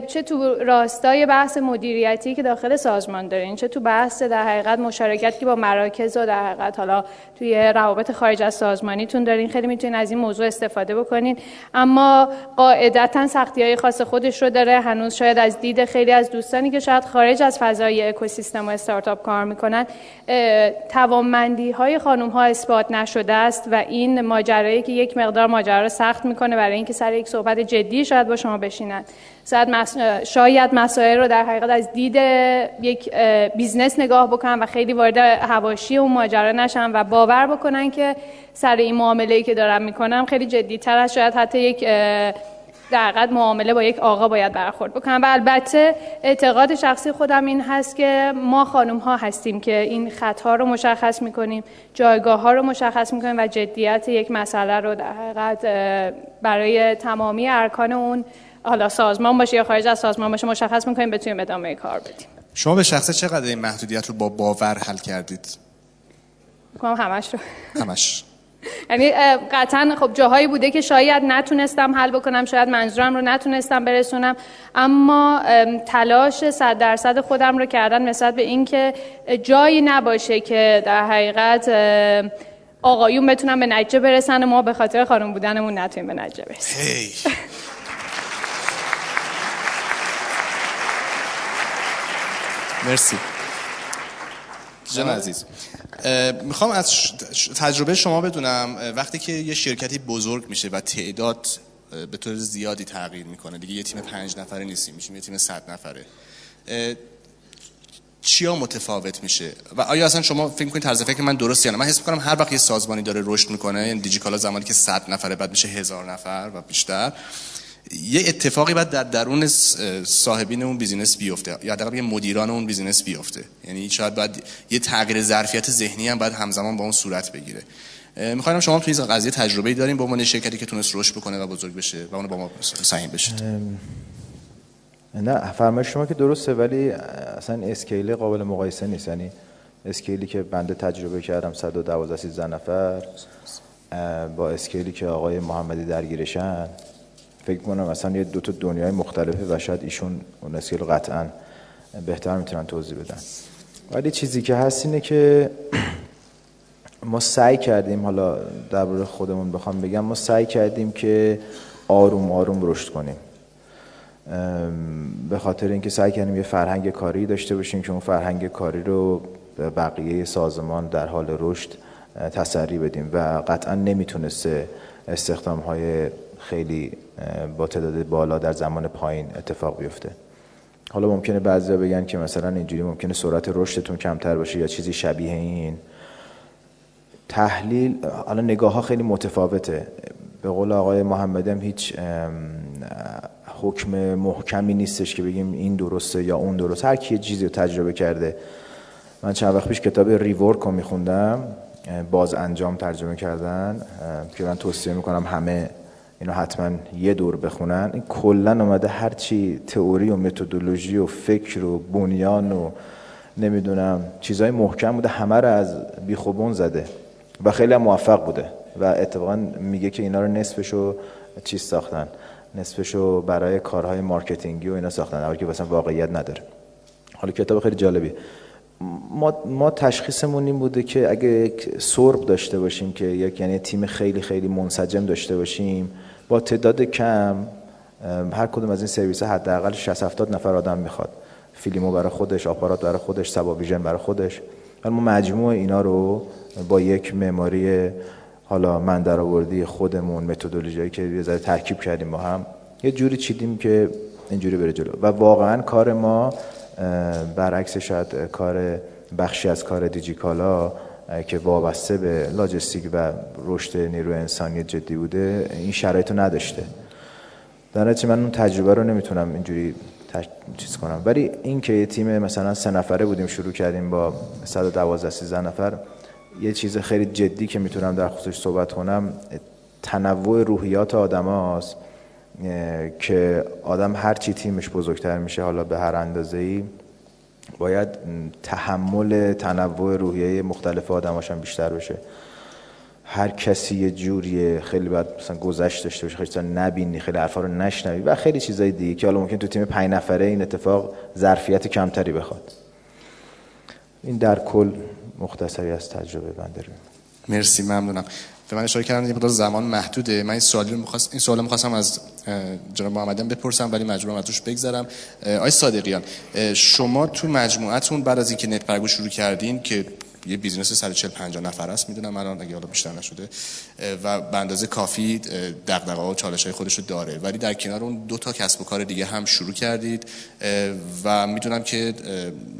چه تو راستای بحث مدیریتی که داخل سازمان دارین چه تو بحث در حقیقت مشارکت که با مراکز و در حقیقت حالا توی روابط خارج از سازمانیتون دارین. خیلی می‌تونین از این موضوع استفاده بکنین. اما قاعدتا سختی های خاص خودش رو داره. هنوز شاید از دید خیلی از دوستانی که شاید خارج از فضای اکوسیستم و استارتاپ کار می‌کنن توانمندی های خانم ها اثبات نشده است و این ماجرایی که یک مقدار ماجرا رو سخت می‌کنه برای اینکه سر یک صحبت جدی شاید با شما بشینن. شاید مسائل رو در حقیقت از دید یک business نگاه بکنن و خیلی وارد حواشی اون ماجرا نشن و باور بکنن که سر این معامله که دارم می‌کنم خیلی جدی تر از شاید حتی یک در معامله با یک آقا باید برخورد بکنم. و البته اعتقاد شخصی خودم این هست که ما خانم ها هستیم که این خطا رو مشخص می‌کنیم جایگاه ها رو مشخص می‌کنیم و جدیت یک مسئله رو در حقیقت برای تمامی ارکان اون حالا سازمان باشه یا خارج از سازمان باشه مشخص می‌کنیم بتونیم ادامه کار بدیم. شما به شخصه چقدر این محدودیت رو با باور حل کردید؟ همش رو. همش. یعنی قطعا خب جاهایی بوده که شاید نتونستم حل بکنم شاید منظورم رو نتونستم برسونم. اما تلاش صد درصد خودم رو کردن نسبت به اینکه جایی نباشه که در حقیقت آقایون بتونن به نتیجه برسن و ما به خاطر خانم بودنمون نتونیم به نتیجه برسیم. مرسی. جان عزیز. می‌خوام از تجربه شما بدونم وقتی که یه شرکتی بزرگ میشه و تعداد به طور زیادی تغییر می‌کنه دیگه یه تیم پنج نفره نیستیم میشیم یه تیم صد نفره چیا متفاوت میشه؟ و آیا اصلا شما فکر کنید طرز فکر من درست یعنی من حس می‌کنم هر وقت یه سازمانی داره رشد می‌کنه یعنی دیجیکالا زمانی که 100 نفره بعد میشه هزار نفر و بیشتر. یه اتفاقی باید در درون صاحبین اون business بیفته یا حداقل یه مدیران اون business بیفته. یعنی شاید باید یه تغییر ظرفیت ذهنی هم باید همزمان با اون صورت بگیره. می‌خوایم شما تو این قضیه تجربه داریم با عنوان شرکتی که تونست رشد بکنه و بزرگ بشه و اون با ما سهیم بشه نه فرمایش شما که درسته ولی اصلا scale قابل مقایسه نیست. یعنی scale ی که بنده تجربه کردم 112 13 نفر با اسکیلی که آقای محمدی درگیرشن. فکر کنم مثلا یه دو تا دنیای مختلفه و شاید ایشون اون اسکیل قطعا بهتر می‌تونن توضیح بدن. ولی چیزی که هست اینه که ما سعی کردیم حالا درباره خودمون بخوام بگم ما سعی کردیم که آروم آروم رشد کنیم. به خاطر اینکه سعی کردیم یه فرهنگ کاری داشته باشیم که اون فرهنگ کاری رو به بقیه سازمان در حال رشد تسری بدیم و قطعا نمی‌تونسته استخدام های خیلی با تعداد بالا در زمان پایین اتفاق بیفته. حالا ممکنه بعضیا بگن که مثلا اینجوری ممکنه سرعت رشدتون کمتر باشه یا چیزی شبیه این. تحلیل حالا نگاه ها خیلی متفاوته. به قول آقای محمدم هیچ حکم محکمی نیستش که بگیم این درسته یا اون درست هر کی چیزی رو تجربه کرده. من چند وقت پیش کتاب Rework رو میخوندم. بازانجام ترجمه کردن. که من توصیه می‌کنم همه اینو حتما یه دور بخونن. این کلا اومده هرچی تئوری و متدولوژی و فکر و بنیان و نمی‌دونم چیزای محکم بوده همه رو از بیخ و بن زده و خیلی هم موفق بوده و اتفاقا میگه که اینا رو نصفشو چیز ساختن نصفشو برای کارهای marketing ی و اینا ساختن اول که مثلا واقعیت نداره. حالا کتاب خیلی جالبی. ما, ما تشخیصمون این بوده که اگه یک سرب داشته باشیم که یک یعنی تیم خیلی خیلی منسجم داشته باشیم با تعداد کم هر کدوم از این سرویس حداقل 60 70 نفر آدم می‌خواد. فیلمو برای خودش آپارات برای خودش سبا ویژن برای خودش. ولی ما مجموع اینا رو با یک معماری حالا من درآوردی خودمون متدولوژی که یه ذره ترکیب کردیم با هم یه جوری چیدیم که اینجوری بره جلو. و واقعا کار ما برعکس شاید کار بخشی از کار دیجیکالا که وابسته به لاجستیک و رشد نیروی انسانی جدی بوده این شرایط رو نداشته. در من اون تجربه رو نمی‌تونم اینجوری چیز کنم. ولی این که یه تیم مثلا سه نفره بودیم شروع کردیم با 112 13 نفر یه چیز خیلی جدی که می‌تونم در خصوصش صحبت کنم تنوع روحیات آدم هاست که آدم هر چی تیمش بزرگتر میشه حالا به هر اندازه ای باید تحمل تنوع روحیه مختلف آدماش هم بیشتر بشه. هر کسی یه جوریه خیلی باید مثلا گذشت داشته باشه خیلی نبینی خیلی حرفا رو نشنوی و خیلی چیزای دیگه که حالا ممکن تو تیم پنج نفره این اتفاق ظرفیت کمتری بخواد. این در کل مختصری از تجربه بنده مرسی ممنونم. به من اشاره کردن یه زمان محدوده. من این سوالی رو این سوالو می‌خواستم از جناب محمدیان بپرسم ولی مجبورم ازش بگذرم. آقای صادقیان شما تو مجموعتون بعد از اینکه نت‌برگ رو شروع کردین که یه business 140 50 نفر است می‌دونم الان اگه حالا بیشتر نشده و به اندازه کافی دغدغه و چالش های خودش رو داره ولی در کنار اون دو تا کسب و کار دیگه هم شروع کردید و می‌دونم که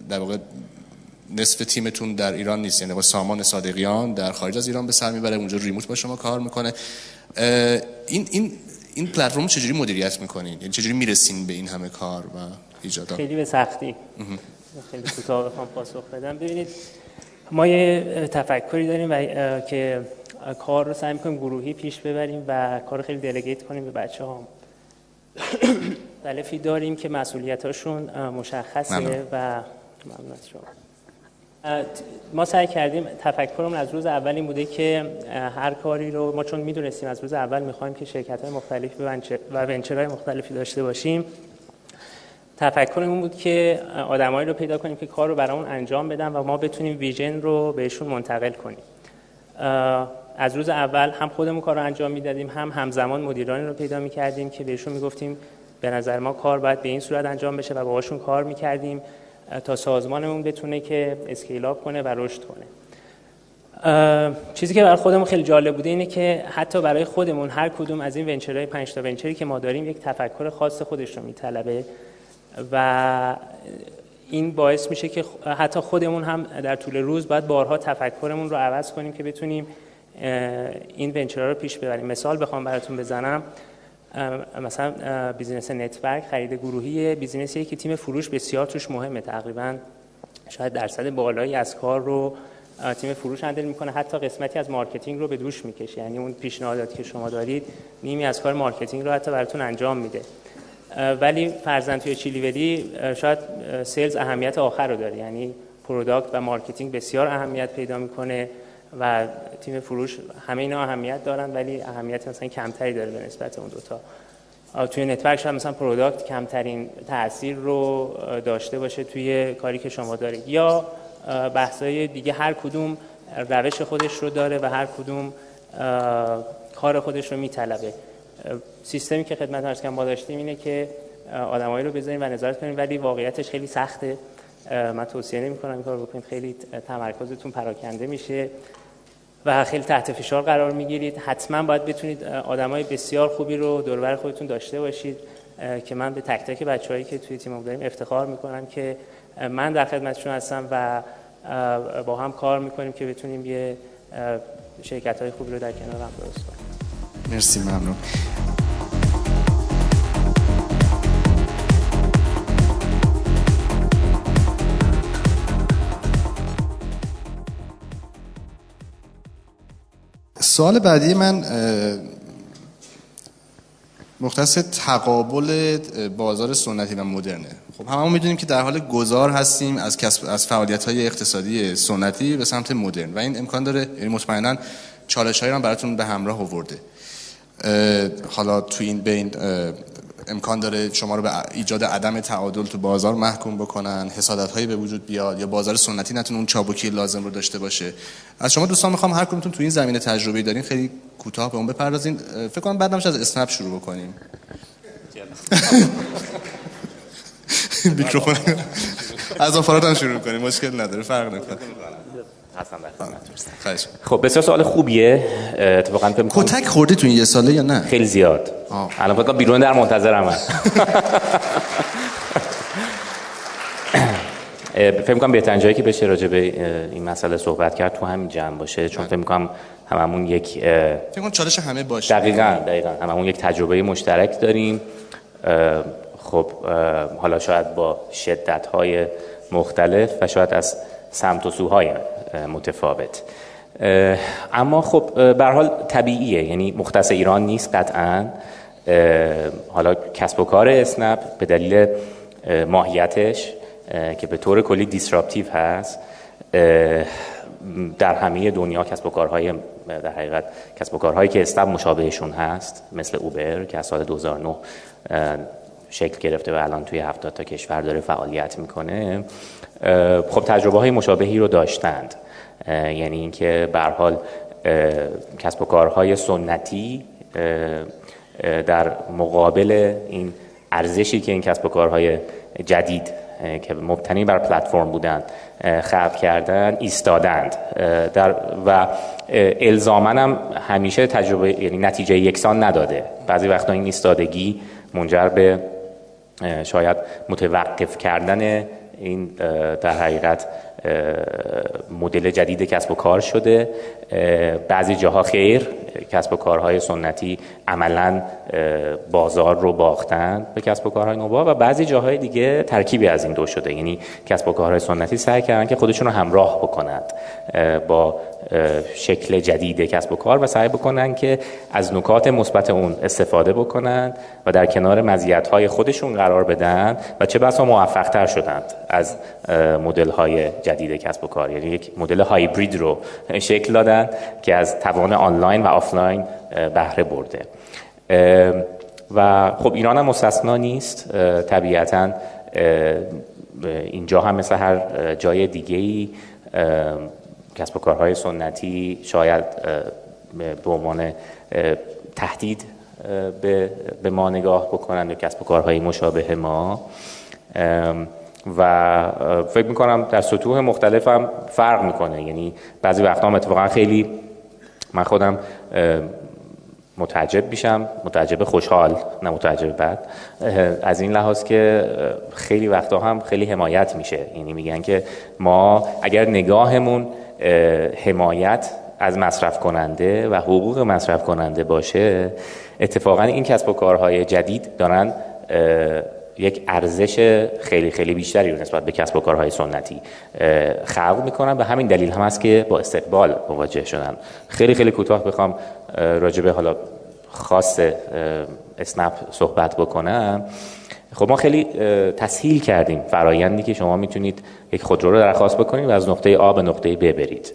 در واقع نصف تیمتون در ایران نیست. یعنی با سامان صادقیان در خارج از ایران به سر می‌بره اونجا ریموت با شما کار می‌کنه. این این این پلتفرم چجوری مدیریت می‌کنین؟ یعنی چجوری می‌رسین به این همه کار و ایجاد؟ خیلی به سختی. خیلی کوتاه بخوام پاسخ بدم. ببینید ما یه تفکری داریم و که کار رو سعی می‌کنیم گروهی پیش ببریم و کار خیلی دلگیت کنیم به بچه ها مختلفی داریم که مسئولیتاشون مشخصه و ممنون شما. ما سعی کردیم تفکرمون از روز اول این بوده که هر کاری رو ما چون می‌دونستیم از روز اول می‌خوایم که شرکت های مختلفی و ونچرهای مختلفی داشته باشیم تفکرمون بود که آدمایی رو پیدا کنیم که کار رو برامون انجام بدن و ما بتونیم ویژن رو بهشون منتقل کنیم. از روز اول هم خودمون کار رو انجام می‌دادیم هم همزمان مدیرانی رو پیدا می‌کردیم که بهشون می‌گفتیم به نظر ما کار باید به این صورت انجام بشه و باهاشون کار می‌کردیم. تا سازمانمون بتونه که اسکیل اپ کنه و رشد کنه. چیزی که برای خودمون خیلی جالب بوده اینه که حتی برای خودمون هر کدوم از این ونچرهای پنج تا ونچری که ما داریم یک تفکر خاص خودش رو میطلبه و این باعث میشه که حتی خودمون هم در طول روز باید بارها تفکرمون رو عوض کنیم که بتونیم این venture ها رو پیش ببریم. مثال بخوام براتون بزنم. مثلا business نت‌برگ خرید گروهی business یه که تیم فروش بسیار توش مهمه. تقریبا شاید درصد بالایی از کار رو تیم فروش handle می‌کنه. حتی قسمتی از marketing رو به دوش می‌کشه. یعنی اون پیشنهاداتی که شما دارید نیمی از کار marketing رو حتی براتون انجام میده. ولی فرضا توی چیلیوری شاید sales اهمیت آخر رو داره. یعنی product و marketing بسیار اهمیت پیدا می‌کنه. و تیم فروش همه اینا اهمیت دارن ولی اهمیت مثلا کمتری داره به نسبت اون دوتا. توی نت‌برگ شاید مثلا product کمترین تاثیر رو داشته باشه توی کاری که شما دارید. یا بحثای دیگه هر کدوم روش خودش رو داره و هر کدوم کار خودش رو میطلبه. سیستمی که خدمت عرضم داشتیم اینه که آدمایی رو بذاریم و نظارت کنیم ولی واقعیتش خیلی سخته. من توصیه نمی کنم این کار بکنید. خیلی تمرکزتون پراکنده میشه. و خیلی تحت فشار قرار می‌گیرید. حتما باید بتونید آدمای بسیار خوبی رو دوربر خودتون داشته باشید که من به تک تک بچه‌هایی که توی تیم داریم افتخار می‌کنم که من در خدمتشون هستم و با هم کار می‌کنیم که بتونیم یه شرکت های خوبی رو در کنار هم درست کنیم. مرسی ممنون. سوال بعدی من مختص تقابل بازار سنتی و مدرنه. خب هممون می‌دونیم که در حال گذار هستیم از کسب از فعالیت های اقتصادی سنتی به سمت مدرن و این امکان داره یعنی مطمئنا چالش هایی براتون به همراه آورده. حالا تو این بین امکان داره شما رو به ایجاد عدم تعادل تو بازار محکوم بکنن حسادت هایی به وجود بیاد یا بازار سنتی نتونه اون چابکی لازم رو داشته باشه. از شما دوستان می‌خوام هر کدومتون تو این زمینه تجربه دارین خیلی کوتاه به اون بپردازین. فکر کنم بعدم از اسنپ شروع بکنیم. میکروفون از آفرات هم شروع کنیم مشکل نداره فرق نکنه خب بسیار سوال خوبیه. اتفاقا فکر کتک خوردی تو این یه ساله یا نه؟ خیلی زیاد. الان فکر بیرون در منتظرم من فکر می‌کنم بهترین جایی که بشه راجع به این مسئله صحبت کرد تو همین جمع باشه چون فکر می‌کنم هممون یک فکر کنم چالش همه باشه. دقیقاً دقیقاً. هممون یک تجربه مشترک داریم. خب حالا شاید با شدت‌های مختلف و شاید از سمت و سوهای متفاوت. اما خب به حال طبیعیه. یعنی مختص ایران نیست قطعا. حالا کسب و کار اسنپ به دلیل ماهیتش که به طور کلی دیسراپتیو هست. در همه دنیا کسب و کارهای در حقیقت کسب و کارهایی که اسنپ مشابهشون هست مثل اوبر که از سال 2009 شکل گرفته و الان توی 70 تا کشور داره فعالیت می‌کنه خب تجربه های مشابهی رو داشتند. یعنی اینکه به حال کسب و کارهای سنتی در مقابل این ارزشی که این کسب و کارهای جدید که مبتنی بر پلتفرم بودند خلق کردن ایستادند. در و الزامن هم همیشه تجربه یعنی نتیجه یکسان نداده. بعضی وقتا این ایستادگی منجر به شاید متوقف کردن این در حقیقت مدل جدید کسب و کار شده. بعضی جاها خیر کسب و کارهای سنتی عملا بازار رو باختن به کسب و کارهای نوبا و بعضی جاهای دیگه ترکیبی از این دو شده. یعنی کسب و کارهای سنتی سعی کردن که خودشون رو همراه بکنند با شکل جدید کسب و کار و سعی بکنن که از نکات مثبت اون استفاده بکنن و در کنار مزیت‌های خودشون قرار بدن و چه بسا موفق تر شدند از مدل های جدید کسب و کار. یعنی یک مدل هایبرید رو شکل دادن که از توان آنلاین و آفلاین بهره برده. و خب ایران هم مستثنا نیست. طبیعتا اینجا هم مثل هر جای دیگه ای کسب و کارهای سنتی شاید به عنوان تهدید به, به ما نگاه بکنند و کسب و کارهای مشابه ما. و فکر می‌کنم در سطوح مختلف هم فرق می‌کنه. یعنی بعضی وقتا هم اتفاقا خیلی من خودم متعجب میشم متعجب خوشحال نه متعجب بعد از این لحاظ که خیلی وقتا هم خیلی حمایت میشه. یعنی میگن که ما اگر نگاهمون حمایت از مصرف کننده و حقوق مصرف کننده باشه اتفاقا این کسب و کارهای جدید دارن یک ارزش خیلی خیلی بیشتری رو نسبت به کسب و کارهای سنتی خلق می‌کنن به همین دلیل هم است که با استقبال مواجه شدن. خیلی خیلی کوتاه بخوام راجبه حالا خاص اسنپ صحبت بکنم. خب ما خیلی تسهیل کردیم فرایندی که شما می‌تونید یک خودرو رو درخواست بکنید و از نقطه آ به نقطه ب برید.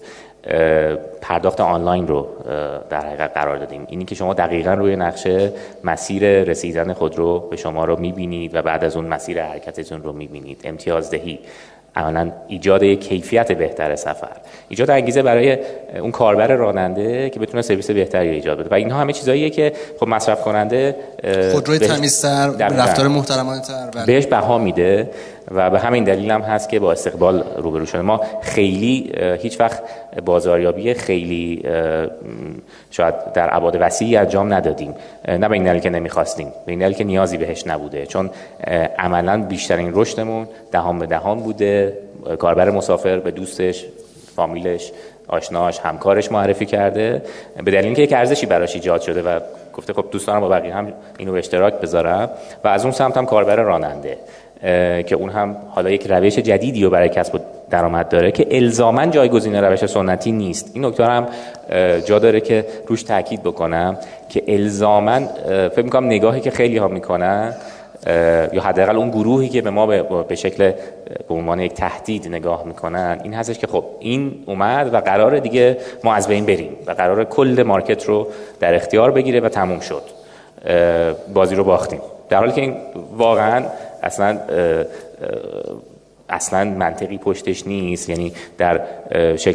پرداخت آنلاین رو در حقیقت قرار دادیم. اینی که شما دقیقا روی نقشه مسیر رسیدن خودرو به شما رو می‌بینید و بعد از اون مسیر حرکتتون رو می‌بینید. امتیازدهی عملا ایجاد کیفیت بهتر سفر. ایجاد انگیزه برای اون کاربر راننده که بتونه سرویس بهتری ایجاد بده. و اینها همه چیزاییه که خب مصرف کننده خودروی تمیزتر رفتار محترمانه‌تر بله. بهش بها میده. و به همین دلیل هم هست که با استقبال روبرو شده ما خیلی هیچ وقت بازاریابی خیلی شاید در ابعاد وسیعی انجام ندادیم. نه به این دلیل که نمی‌خواستیم به این دلیل که نیازی بهش نبوده. چون عملا بیشترین رشدمون دهان به دهان بوده کاربر مسافر به دوستش فامیلش آشناش همکارش معرفی کرده. به دلیل اینکه یک ارزشی براش ایجاد شده و گفته خب دوست دارم با بقیه هم اینو به اشتراک بذارم و از اون سمت هم کاربر راننده. که اون هم حالا یک روش جدیدی رو برای کسب درآمد داره که الزاما جایگزین روش سنتی نیست. این نکته هم جا داره که روش تاکید بکنم که الزاما فکر می‌کنم نگاهی که خیلی ها می‌کنن یا حداقل اون گروهی که به ما به شکل به عنوان یک تهدید نگاه می‌کنن این هستش که خب این اومد و قرار دیگه ما از بین بریم و قرار کل مارکت رو در اختیار بگیره و تموم شد. بازی رو باختیم. در حالی که این واقعا اصلا اصلا منطقی پشتش نیست. یعنی در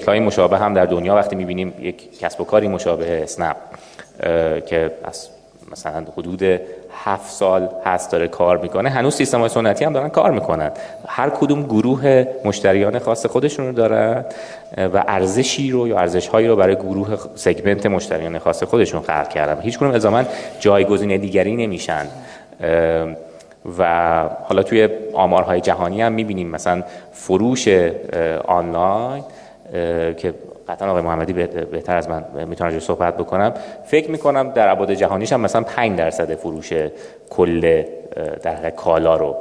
های مشابه هم در دنیا وقتی می‌بینیم یک کسب و کاری مشابه اسنپ که از مثلا حدود هفت سال هست داره کار می‌کنه هنوز سیستم های سنتی هم دارن کار می‌کنن. هر کدوم گروه مشتریان خاص خودشون رو دارن و ارزشی رو یا ارزش هایی رو برای گروه سگمنت مشتریان خاص خودشون خلق کردن. هیچ کدوم زمان جایگزین دیگری نمیشن. و حالا توی آمارهای جهانی هم می‌بینیم مثلا فروش آنلاین که قطعا آقای محمدی بهتر از من می‌تونن راجع صحبت بکنم. فکر می‌کنم در ابعاد جهانیش هم مثلا 5 درصد فروش کل در کالا رو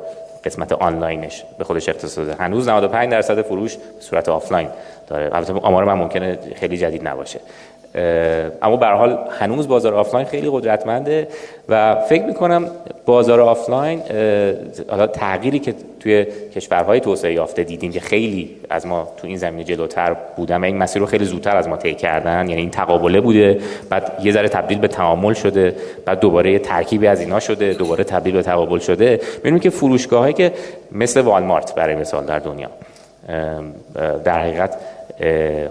قسمت آنلاینش به خودش اختصاص داده. هنوز 95 درصد فروش به صورت آفلاین داره. البته آمار من ممکنه خیلی جدید نباشه. اما به حال هنوز بازار آفلاین خیلی قدرتمنده و فکر می‌کنم بازار آفلاین حالا تغییری که توی کشورهای توسعه یافته دیدیم که خیلی از ما تو این زمینه جلوتر بودن این مسیر رو خیلی زودتر از ما طی کردن یعنی این تقابله بوده. بعد یه ذره تبدیل به تعامل شده. بعد دوباره یه ترکیبی از اینا شده. دوباره تبدیل به تقابل شده. می‌بینیم که فروشگاهایی که مثل والمارت برای مثال در دنیا در حقیقت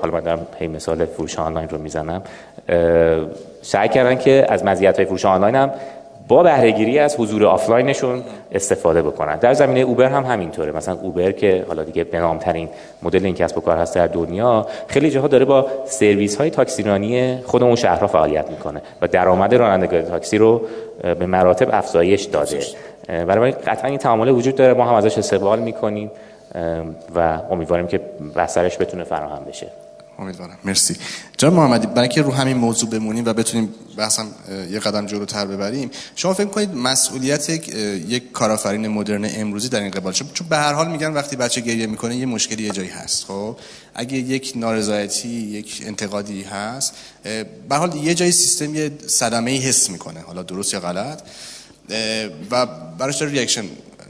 حالا من دارم هی مثال فروش آنلاین رو می‌زنم. سعی کردن که از مزیت های فروش آنلاین هم با بهره‌گیری از حضور آفلاینشون استفاده بکنن. در زمینه اوبر هم همینطوره. مثلا اوبر که حالا دیگه به ترین مدل این کسب و کار هست در دنیا خیلی جاها داره با سرویس های تاکسیرانی خود اون شهرها فعالیت می‌کنه و درآمد رانندگان تاکسی رو به مراتب افزایش داده. برای قطعا این تعامل وجود داره. ما هم ازش استقبال می‌کنیم. و امیدواریم که بسترش بتونه فراهم بشه. امیدوارم. مرسی. جان محمدی برای که رو همین موضوع بمونیم و بتونیم بحثم یه قدم جلوتر ببریم شما فکر کنید مسئولیت یک کارآفرین مدرن امروزی در این قبال چون به هر حال میگن وقتی بچه گریه می‌کنه یه مشکلی یه جایی هست خب؟ اگه یک نارضایتی یک انتقادی هست به حال یه جایی سیستم یه صدمه حس می‌کنه حالا درست یا غلط و براش ریاکشن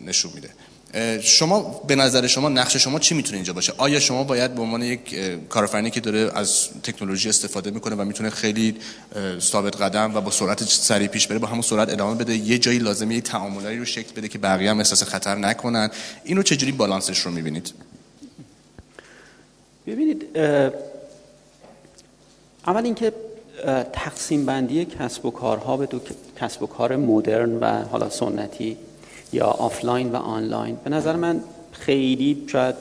نشون میده. شما به نظر شما نقش شما چی می‌تونه اینجا باشه؟ آیا شما باید به عنوان یک کارآفرینی که داره از تکنولوژی استفاده می‌کنه و می‌تونه خیلی ثابت قدم و با سرعت سریع پیش بره با همون سرعت ادامه بده یه جایی لازمه یه تعاملاتی رو شکل بده که بقیه هم احساس خطر نکنن؟ اینو چجوری بالانسش رو می‌بینید؟ ببینید اول اینکه تقسیم بندی کسب و کارها به دو کسب و کار مدرن و حالا سنتی یا آفلاین و آنلاین. به نظر من خیلی شاید,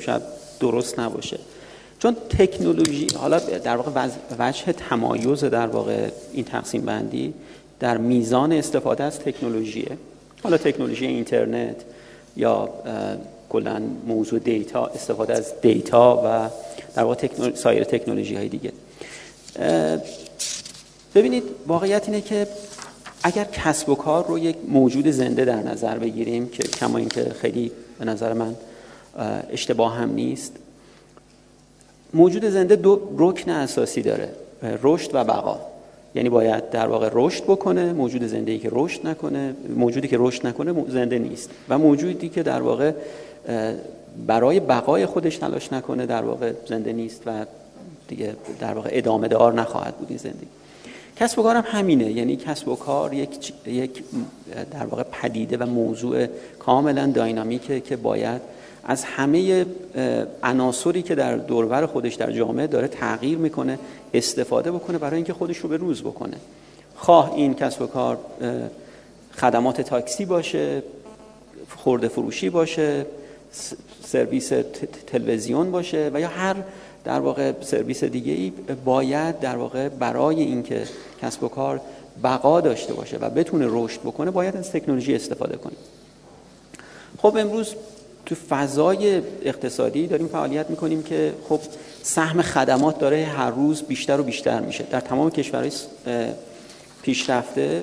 شاید درست نباشه. چون تکنولوژی حالا در واقع وجه تمایز در واقع این تقسیم بندی در میزان استفاده از تکنولوژیه. حالا تکنولوژی اینترنت یا کلا موضوع data استفاده از data و در واقع تکنولوژی سایر تکنولوژی های دیگه ببینید واقعیت اینه که اگر کسب و کار رو یک موجود زنده در نظر بگیریم که کما اینکه خیلی به نظر من اشتباه هم نیست موجود زنده دو رکن اساسی داره رشد و بقا. یعنی باید در واقع رشد بکنه موجود زنده ای که رشد نکنه موجودی که رشد نکنه زنده نیست. و موجودی که در واقع برای بقای خودش تلاش نکنه در واقع زنده نیست و دیگه در واقع ادامه دار نخواهد بود این زندگی. کسب و کارم همینه. یعنی کسب و کار یک, یک در واقع پدیده و موضوع کاملا داینامیکه که باید از همه عناصری که در دوربر خودش در جامعه داره تغییر می‌کنه استفاده بکنه برای اینکه خودش رو به روز بکنه. خواه این کسب و کار خدمات تاکسی باشه خورده فروشی باشه سرویس تلویزیون باشه و یا هر در واقع سرویس دیگه ای باید در واقع برای اینکه کسب و کار بقا داشته باشه و بتونه رشد بکنه باید از تکنولوژی استفاده کنه. خب امروز تو فضای اقتصادی داریم فعالیت می‌کنیم که خب سهم خدمات داره هر روز بیشتر و بیشتر میشه. در تمام کشورهای پیشرفته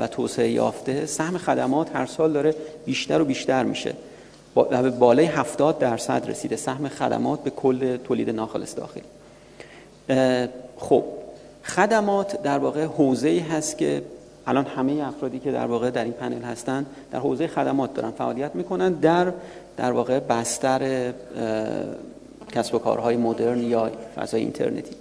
و توسعه یافته سهم خدمات هر سال داره بیشتر و بیشتر میشه. به بالای 70 درصد رسیده. سهم خدمات به کل تولید ناخالص داخلی. خب خدمات در واقع حوزه‌ای هست که الان همه افرادی که در واقع در این پنل هستن در حوزه خدمات دارن فعالیت می‌کنن در در واقع بستر کسب و کارهای مدرن یا فضای اینترنتی.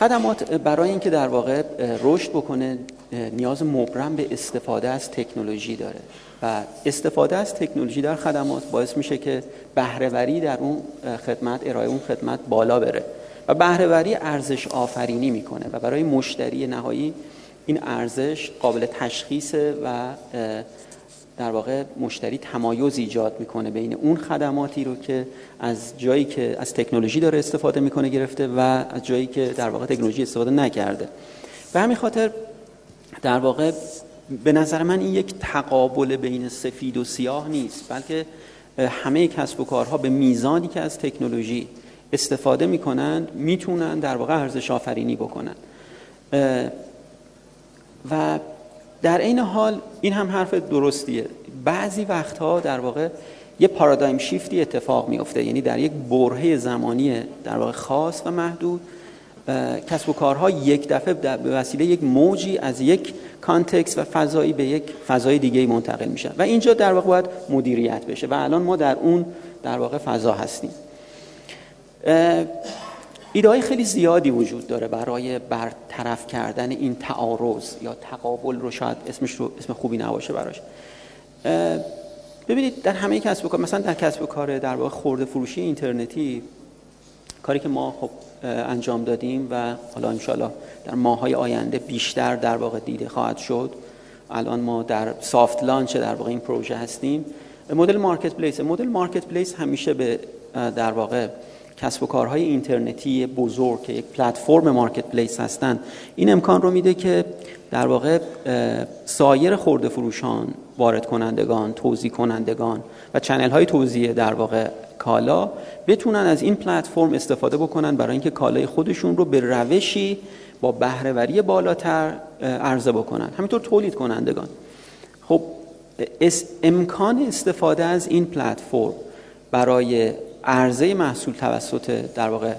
خدمات برای اینکه در واقع رشد بکنه نیاز مبرم به استفاده از تکنولوژی داره. و استفاده از تکنولوژی در خدمات باعث میشه که بهرهوری در اون خدمت ارائه اون خدمت بالا بره و بهرهوری ارزش آفرینی می‌کنه و برای مشتری نهایی این ارزش قابل تشخیص و در واقع مشتری تمایز ایجاد می‌کنه بین اون خدماتی رو که از جایی که از تکنولوژی داره استفاده می‌کنه گرفته و از جایی که در واقع تکنولوژی استفاده نکرده. به همین خاطر در واقع به نظر من این یک تقابل بین سفید و سیاه نیست بلکه همه کسب و کارها به میزانی که از تکنولوژی استفاده می‌کنند می‌تونن در واقع ارزش آفرینی بکنن. و در این حال این هم حرف درستیه. بعضی وقتها در واقع یه پارادایم شیفتی اتفاق میفته یعنی در یک برهه زمانی در واقع خاص و محدود کسب و کارها یک دفعه به وسیله یک موجی از یک کانتکست و فضایی به یک فضای دیگه منتقل میشن و اینجا در واقع باید مدیریت بشه و الان ما در اون در واقع فضا هستیم. ایده خیلی زیادی وجود داره برای برطرف کردن این تعارض یا تقابل رو شاید اسمش رو اسم خوبی نباشه براش. ببینید در همه کسب و کار مثلا در کسب و کار در واقع خورده فروشی اینترنتی کاری که ما خب انجام دادیم و حالا انشالله در ماهای آینده بیشتر در واقع دیده خواهد شد. الان ما در soft launch در واقع این پروژه هستیم. مدل marketplace مدل marketplace همیشه به در واقع کسب و کارهای اینترنتی بزرگ که یک platform marketplace هستند این امکان رو میده که در واقع سایر خرده فروشان وارد کنندگان توزیع کنندگان و چنل های توزیع در واقع کالا بتونن از این پلتفرم استفاده بکنن برای اینکه کالای خودشون رو به روشی با بهرهوری بالاتر عرضه بکنن. همینطور تولید کنندگان. خب امکان استفاده از این پلتفرم برای عرضه محصول توسط در واقع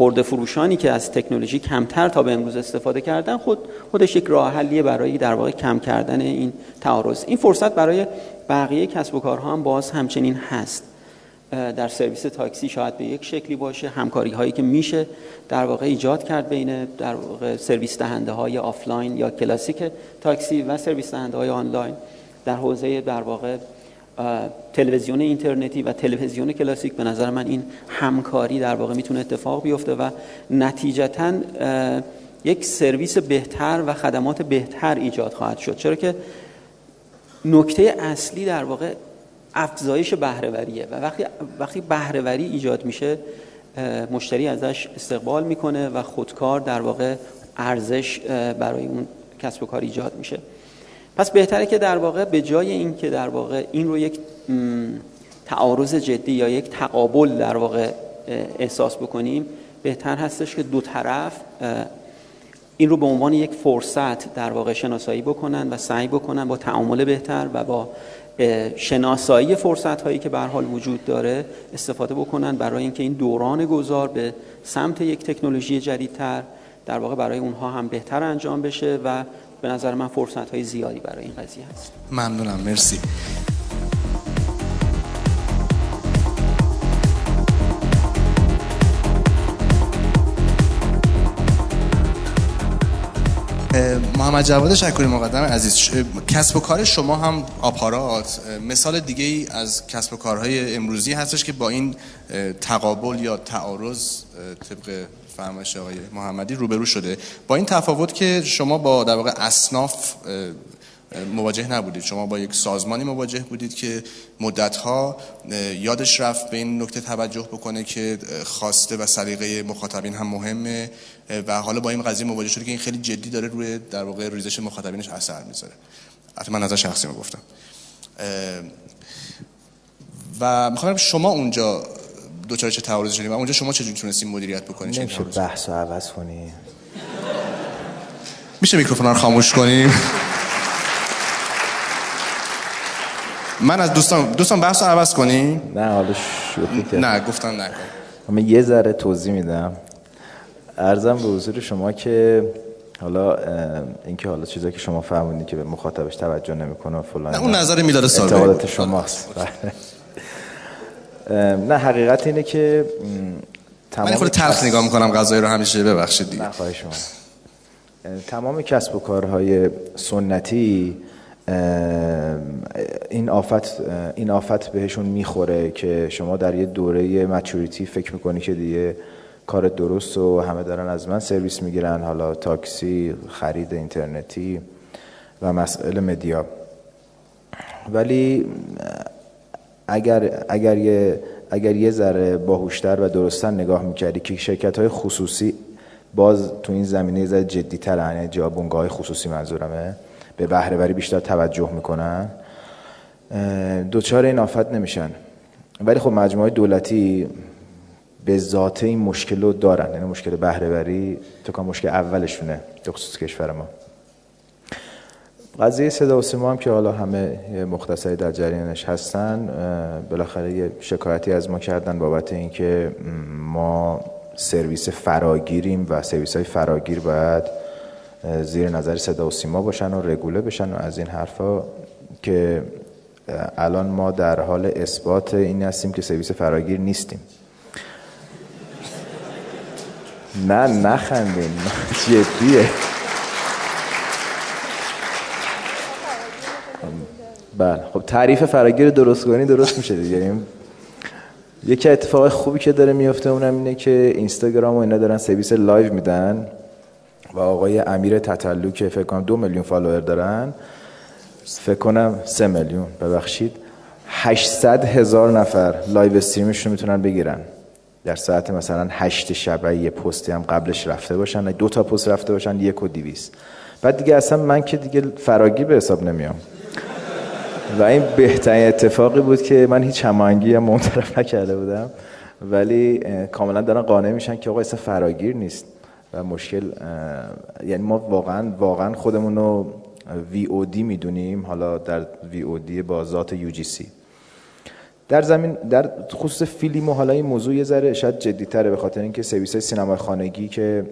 خورده فروشانی که از تکنولوژی کمتر تا به امروز استفاده کردن خود خودش یک راه حلیه برای در واقع کم کردن این تعارض. این فرصت برای بقیه کسب و کارها هم باز همچنین هست. در سرویس تاکسی شاید به یک شکلی باشه. همکاری هایی که میشه در واقع ایجاد کرد بین در واقع سرویس دهنده های آفلاین یا کلاسیک تاکسی و سرویس دهنده های آنلاین. در حوزه در واقع تلویزیون اینترنتی و تلویزیون کلاسیک به نظر من این همکاری در واقع می‌تونه اتفاق بیفته و نتیجتا یک سرویس بهتر و خدمات بهتر ایجاد خواهد شد. چرا که نکته اصلی در واقع افزایش بهرهوریه و وقتی وقتی بهرهوری ایجاد میشه مشتری ازش استقبال می‌کنه و خودکار در واقع ارزش برای اون کسب و کار ایجاد میشه. پس بهتره که در واقع به جای این که در واقع این رو یک تعارض جدی یا یک تقابل در واقع احساس بکنیم بهتر هستش که دو طرف این رو به عنوان یک فرصت در واقع شناسایی بکنن و سعی بکنن با تعامل بهتر و با شناسایی فرصت هایی که به حال وجود داره استفاده بکنن برای اینکه این دوران گذار به سمت یک تکنولوژی جدیدتر در واقع برای اونها هم بهتر انجام بشه و به نظر من فرصت های زیادی برای این قضیه هست. ممنونم مرسی. محمد جواد شکری مقدم عزیز کسب و کار شما هم آپارات. مثال دیگه ای از کسب و کارهای امروزی هستش که با این تقابل یا تعارض طبق فرمایش آقای محمدی روبرو شده. با این تفاوت که شما با در واقع اصناف مواجه نبودید. شما با یک سازمانی مواجه بودید که مدتها یادش رفت به این نکته توجه بکنه که خواسته و سلیقه مخاطبین هم مهمه و حالا با این قضیه مواجه شده که این خیلی جدی داره روی در واقع ریزش مخاطبینش اثر می‌ذاره. حتی من نظر شخصی رو گفتم. و می‌خوام شما اونجا دوچار چه تعارض شدیم. و اونجا شما چجوری تونستین مدیریت بکنید نمیشه بحث رو عوض کنی میشه میکروفون رو خاموش کنیم؟ من از دوستان دوستان بحث رو عوض کنیم نه حالا شوخی کرد نه گفتم نکن من یه ذره توضیح میدم. ارزم به حضور شما که حالا اینکه حالا چیزایی که شما فهمونی که به مخاطبش توجه نمی‌کنه و فلان نه اون نظر میلاد سالمی. اعتقادات شماست. بله. اه، نه حقیقت اینه که م، من تمام خود تلخ کس- نگاه می‌کنم غذایی رو همیشه ببخشید دیگه. نه خواهش شما تمام کسب و کارهای سنتی این آفت این آفت بهشون می‌خوره که شما در یه دوره مچوریتی فکر می‌کنی که دیگه کار درست و همه دارن از من سرویس می‌گیرن حالا تاکسی خرید اینترنتی و مسئله مدیا. ولی اگر اگر یه اگر یه ذره باهوشتر و درستتر نگاه می‌کردی که شرکت های خصوصی باز تو این زمینه ذره جدی تر یعنی جابونگاه خصوصی منظورمه. به بهره وری بیشتر توجه می‌کنن. دوچار این آفت نمیشن. ولی خب مجموعه دولتی به ذاته این مشکل رو دارن. یعنی مشکل بهره وری تو کام مشکل اولشونه به خصوص کشور ما. قضیه صدا و سیما هم که حالا همه مختصری در جریانش هستن بالاخره یه شکایتی از ما کردن بابت اینکه ما سرویس فراگیریم و سرویس های فراگیر باید زیر نظر صدا و سیما باشن و رگوله بشن و از این حرفا که الان ما در حال اثبات این هستیم که سرویس فراگیر نیستیم. نه نخندین. جدیه. بله. خب تعریف فراگیر درست کنی درست میشه دیگه. یعنی یکی اتفاق خوبی که داره میفته اونم اینه که اینستاگرام و اینا دارن سرویس live میدن و آقای امیر تطلو که فکر کنم دو میلیون follower دارن. فکر کنم سه میلیون. ببخشید. 800 هزار نفر live stream ش رو می‌تونن بگیرن. در ساعت مثلا هشت شب یه پستی هم قبلش رفته باشن. دو تا پست رفته باشن یک و دویست بعد دیگه اصلا من که دیگه فراگیر به حساب نمیام. و این بهترین اتفاقی بود که من هیچ هماهنگی هم منطرف نکرده بودم. ولی کاملا دارن قانع میشن که آقا اصلا فراگیر نیست و مشکل یعنی ما واقعا واقعا خودمون رو وی او دی می‌دونیم حالا در وی او دی با ذات یو جی سی. در زمین در خصوص فیلم و حالا این موضوع یه ذره شاید جدیتره به خاطر اینکه سرویس سینمای خانگی که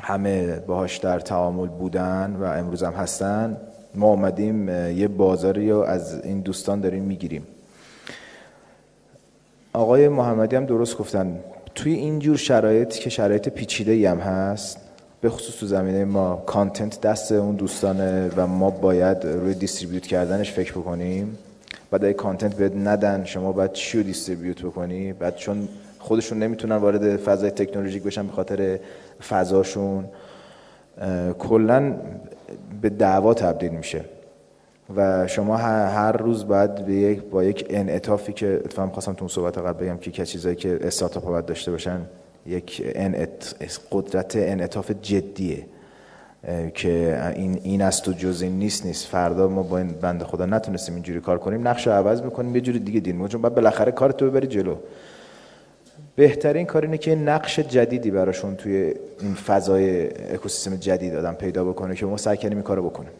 همه باهاش در تعامل بودن و امروز هم هستن ما اومدیم اه، یه بازاری رو از این دوستان داریم می‌گیریم. آقای محمدی هم درست گفتن. توی اینجور شرایط که شرایط پیچیده هم هست به خصوص تو زمینه ما کانتنت دست اون دوستانه و ما باید روی دیستریبیوت کردنش فکر بکنیم. بعد کانتنت بهت ندن شما باید چی رو دیستریبیوت بکنی؟ بعد چون خودشون نمی‌تونن وارد فضای تکنولوژیک بشن به خاطر فضاشون کلا به دعوا تبدیل میشه. و شما هر, روز باید به یک با یک انعطافی که اتفاقا خواستم تو صحبت قبل بگم که که چیزایی که استارتاپ باید داشته باشن یک انعط... قدرت انعطاف جدیه. که این این است و جز این نیست نیست. فردا ما با این بنده خدا نتونستیم اینجوری کار کنیم. نقش عوض می‌کنیم یه جوری دیگه دین. چون بعد بالاخره کارتو ببری جلو. بهترین کار اینه که نقش جدیدی براشون توی این فضای اکوسیستم جدید آدم پیدا بکنه که ما سعی کنیم این کارو بکنیم.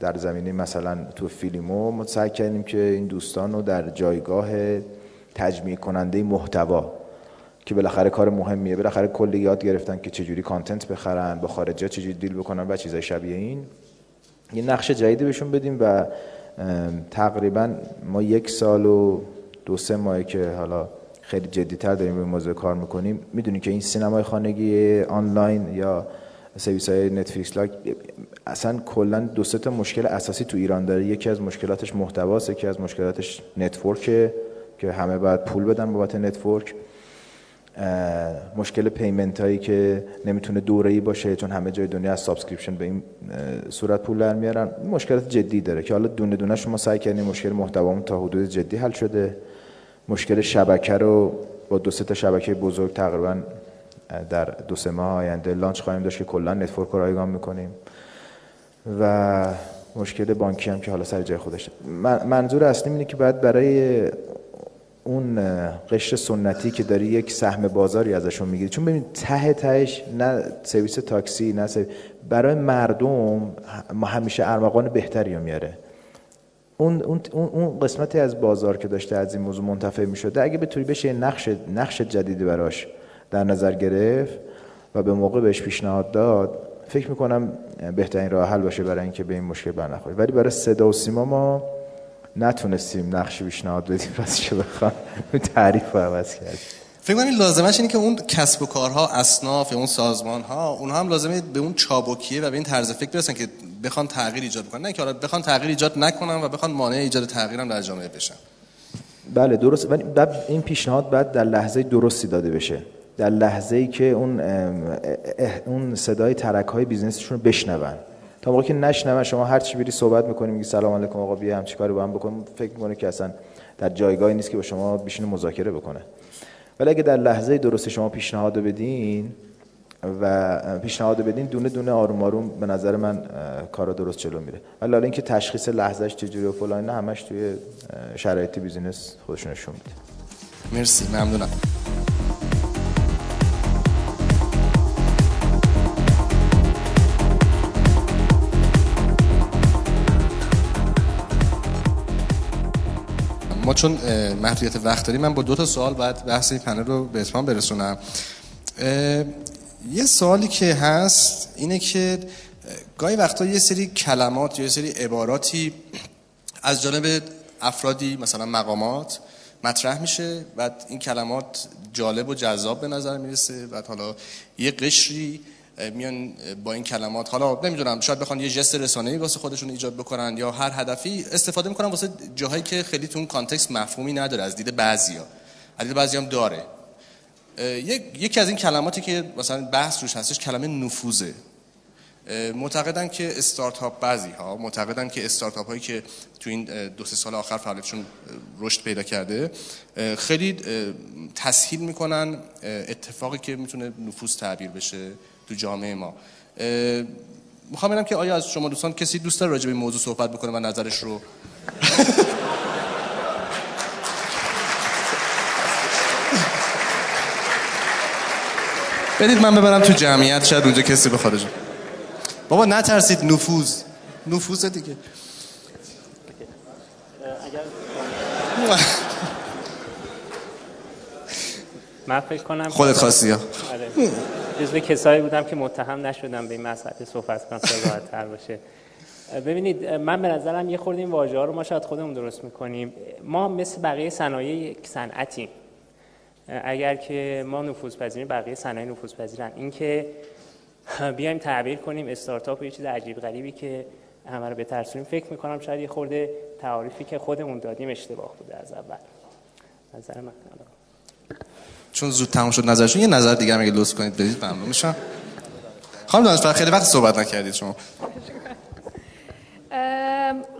در زمینه مثلا تو فیلمو ما سعی کردیم که این دوستان رو در جایگاه تجمیع کننده محتوا که بالاخره کار مهمیه. بالاخره کلی یاد گرفتن که چجوری کانتنت بخرن با خارجی چجوری دیل بکنن و چیزای شبیه این. یه نقش جدیدی بهشون بدیم و تقریبا ما یک سال و دو سه ماهه که حالا خیلی جدیتر داریم روی موضوع کار می‌کنیم. می‌دونیم که این سینمای خانگی آنلاین یا سرویس های Netflix like اصلا کلا دو سه تا مشکل اساسی تو ایران داره. یکی از مشکلاتش محتواست یکی از مشکلاتش network ه که همه باید پول بدن بابت network. مشکل payment هایی که نمی‌تونه دوره ای باشه چون همه جای دنیا از subscription به این صورت پول در میارن. مشکلات جدی داره که حالا دونه دونه‌شو ما سعی کردیم مشکل محتوامون تا حدود جدی حل شده. مشکل شبکه رو با دو سه تا شبکه بزرگ تقریبا در دو سه ماه آینده launch خواهیم داشت که کلا network رو رایگان می‌کنیم. و مشکل بانکی هم که حالا سر جای خودش من- منظور اصلی اینه که باید برای اون قشر سنتی که داری یک سهم بازاری ازشون می‌گیری. چون ببین ته تهش نه سرویس تاکسی نه برای مردم همیشه ارمغان بهتری میاره. اون, اون, قسمتی از بازار که داشته از این موضوع منتفع می‌شده اگه بتونی بشه نقش نقش جدیدی براش در نظر گرفت و به موقع بهش پیشنهاد داد فکر می‌کنم بهترین راه حل باشه برای اینکه به این مشکل برنخوریم ولی برای صدا و سیما ما نتونستیم نقش پیشنهاد بدیم. پس چه بخوام تعریف رو عوض کرد فکر کنم لازمش اینه که اون کسب و کارها اصناف یا اون سازمان ها اونها هم لازمه به اون چابکیه و به این طرز فکر برسن که بخوان تغییر ایجاد بکنن نه که بخوان تغییر ایجاد نکنن و بخوان مانع ایجاد تغییر هم در جامعه بشن. بله درست ولی این پیشنهاد بعد در لحظه درستی داده بشه. در لحظه ای که اون اون صدای ترک های بیزنسشون رو بشنون. تا موقعی که نشنون شما هر چی بری صحبت می‌کنی میگی سلام علیکم آقا بیا هم چیکاری با هم بکنیم فکر می‌کنه که اصلا در جایگاهی نیست که با شما بشینه مذاکره بکنه. ولی اگه در لحظه درست شما پیشنهاد بدین و پیشنهاد بدین دونه دونه آروم آروم به نظر من کارا درست جلو میره. ولی حالا اینکه تشخیص لحظهش چجوری و فلان نه همش توی شرایط بیزینس خودشون نشون میده. مرسی ممنونم. ما چون محدودیت وقت داریم من با دو تا سوال بعد بحث این پنل رو به اتمام برسونم. یه سوالی که هست اینه که گاهی وقتا یه سری کلمات یه سری عباراتی از جانب افرادی مثلا مقامات مطرح میشه و این کلمات جالب و جذاب به نظر می‌رسه و حالا یه قشری میان با این کلمات. حالا نمی‌دونم شاید بخوان یه جست رسانه‌ای واسه خودشون ایجاد بکنن یا هر هدفی استفاده می‌کنن واسه جاهایی که خیلی تو اون کانتکست مفهومی نداره از دید بعضیا. از دید بعضی هم داره یکی از این کلماتی که مثلا بحث روش هستش کلمه نفوذه. معتقدن که استارتاپ بعضی ها معتقدن که استارتاپ هایی که تو این دو سه سال آخر فعالیتشون رشد پیدا کرده خیلی تسهیل می‌کنن اتفاقی که می‌تونه نفوذ تعبیر بشه. تو جامعه ما. می‌خوام ببینم که آیا از شما دوستان کسی دوست داره راجع به موضوع صحبت بکنه و نظرش رو؟ بدید من ببرم تو جمعیت شاید اونجا کسی به خارج بابا نترسید نفوذ. نفوذ دیگه. من فکر کنم خودت خواستی ها آره. جزو کسایی بودم که متهم نشدم به این مسئله صحبت کنم تر باشه. ببینید من به نظرم یه خورده این واژه ها رو ما شاید خودمون درست می‌کنیم. ما مثل بقیه صنایع یک صنعتیم. اگر که ما نفوذ پذیریم بقیه صنایع نفوذ پذیرن این که بیایم تعبیر کنیم استارتاپ یه چیز عجیب غریبی که همه رو بترسونیم فکر می‌کنم شاید یه خورده تعاریفی که خودمون دادیم اشتباه بوده از اول. نظر من. چون زود تموم شد نظرشون یه نظر دیگه اگه لطف کنید بدید ممنون میشم. خانم دانشور خیلی وقت صحبت نکردید شما.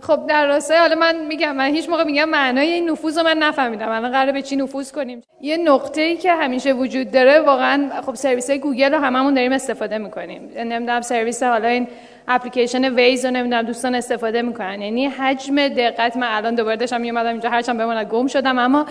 خب در راستای حالا من میگم من هیچ موقع میگم معنای این نفوذ رو من نفهمیدم. الان قراره به چی نفوذ کنیم؟ یه نقطه ای که همیشه وجود داره واقعا خب سرویس های گوگل رو هممون داریم استفاده می‌کنیم. نمی‌دونم سرویس حالا این اپلیکیشن ویز رو نمی‌دونم دوستان استفاده می‌کنن. یعنی حجم دقت من الان دوباره داشتم میومدم اینجا هرچند بماند گم شدم. اما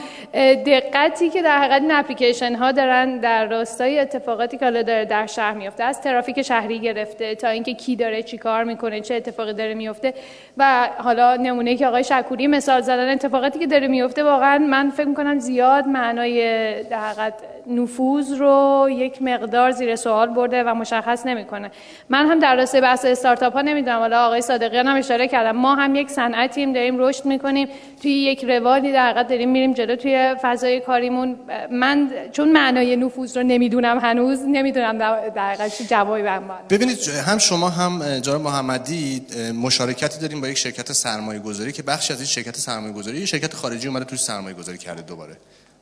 دقتی که در حقیقت این اپلیکیشن ها دارن در راستای اتفاقاتی که حالا داره در شهر میفته از ترافیک شهری گرفته تا اینکه کی داره چی کار می‌کنه چه اتفاقی داره میفته و حالا نمونه که آقای شکوری مثال زدن اتفاقاتی که داره میفته واقعا من فکر می‌کنم زیاد معنای در حقیقت نفوذ رو یک مقدار زیر سوال برده و مشخص نمی‌کنه. من هم در راستای بحث استارتاپ ها نمی‌دونم. حالا آقای صادقیان هم اشاره کردم ما هم یک صنعتیم داریم رشد می‌کنیم. توی یک روالی در حقیقت داریم میریم جلو توی فضای کاریمون. من چون معنای نفوذ رو نمی‌دونم هنوز نمی‌دونم در حقیقت جوابی ببینید هم شما هم جناب محمدی مشارکتی داریم با یک شرکت سرمایه گذاری که بخشی از این شرکت سرمایه گذاری شرکت خارجی اومده توی سرمایه گذاری کرده دوباره.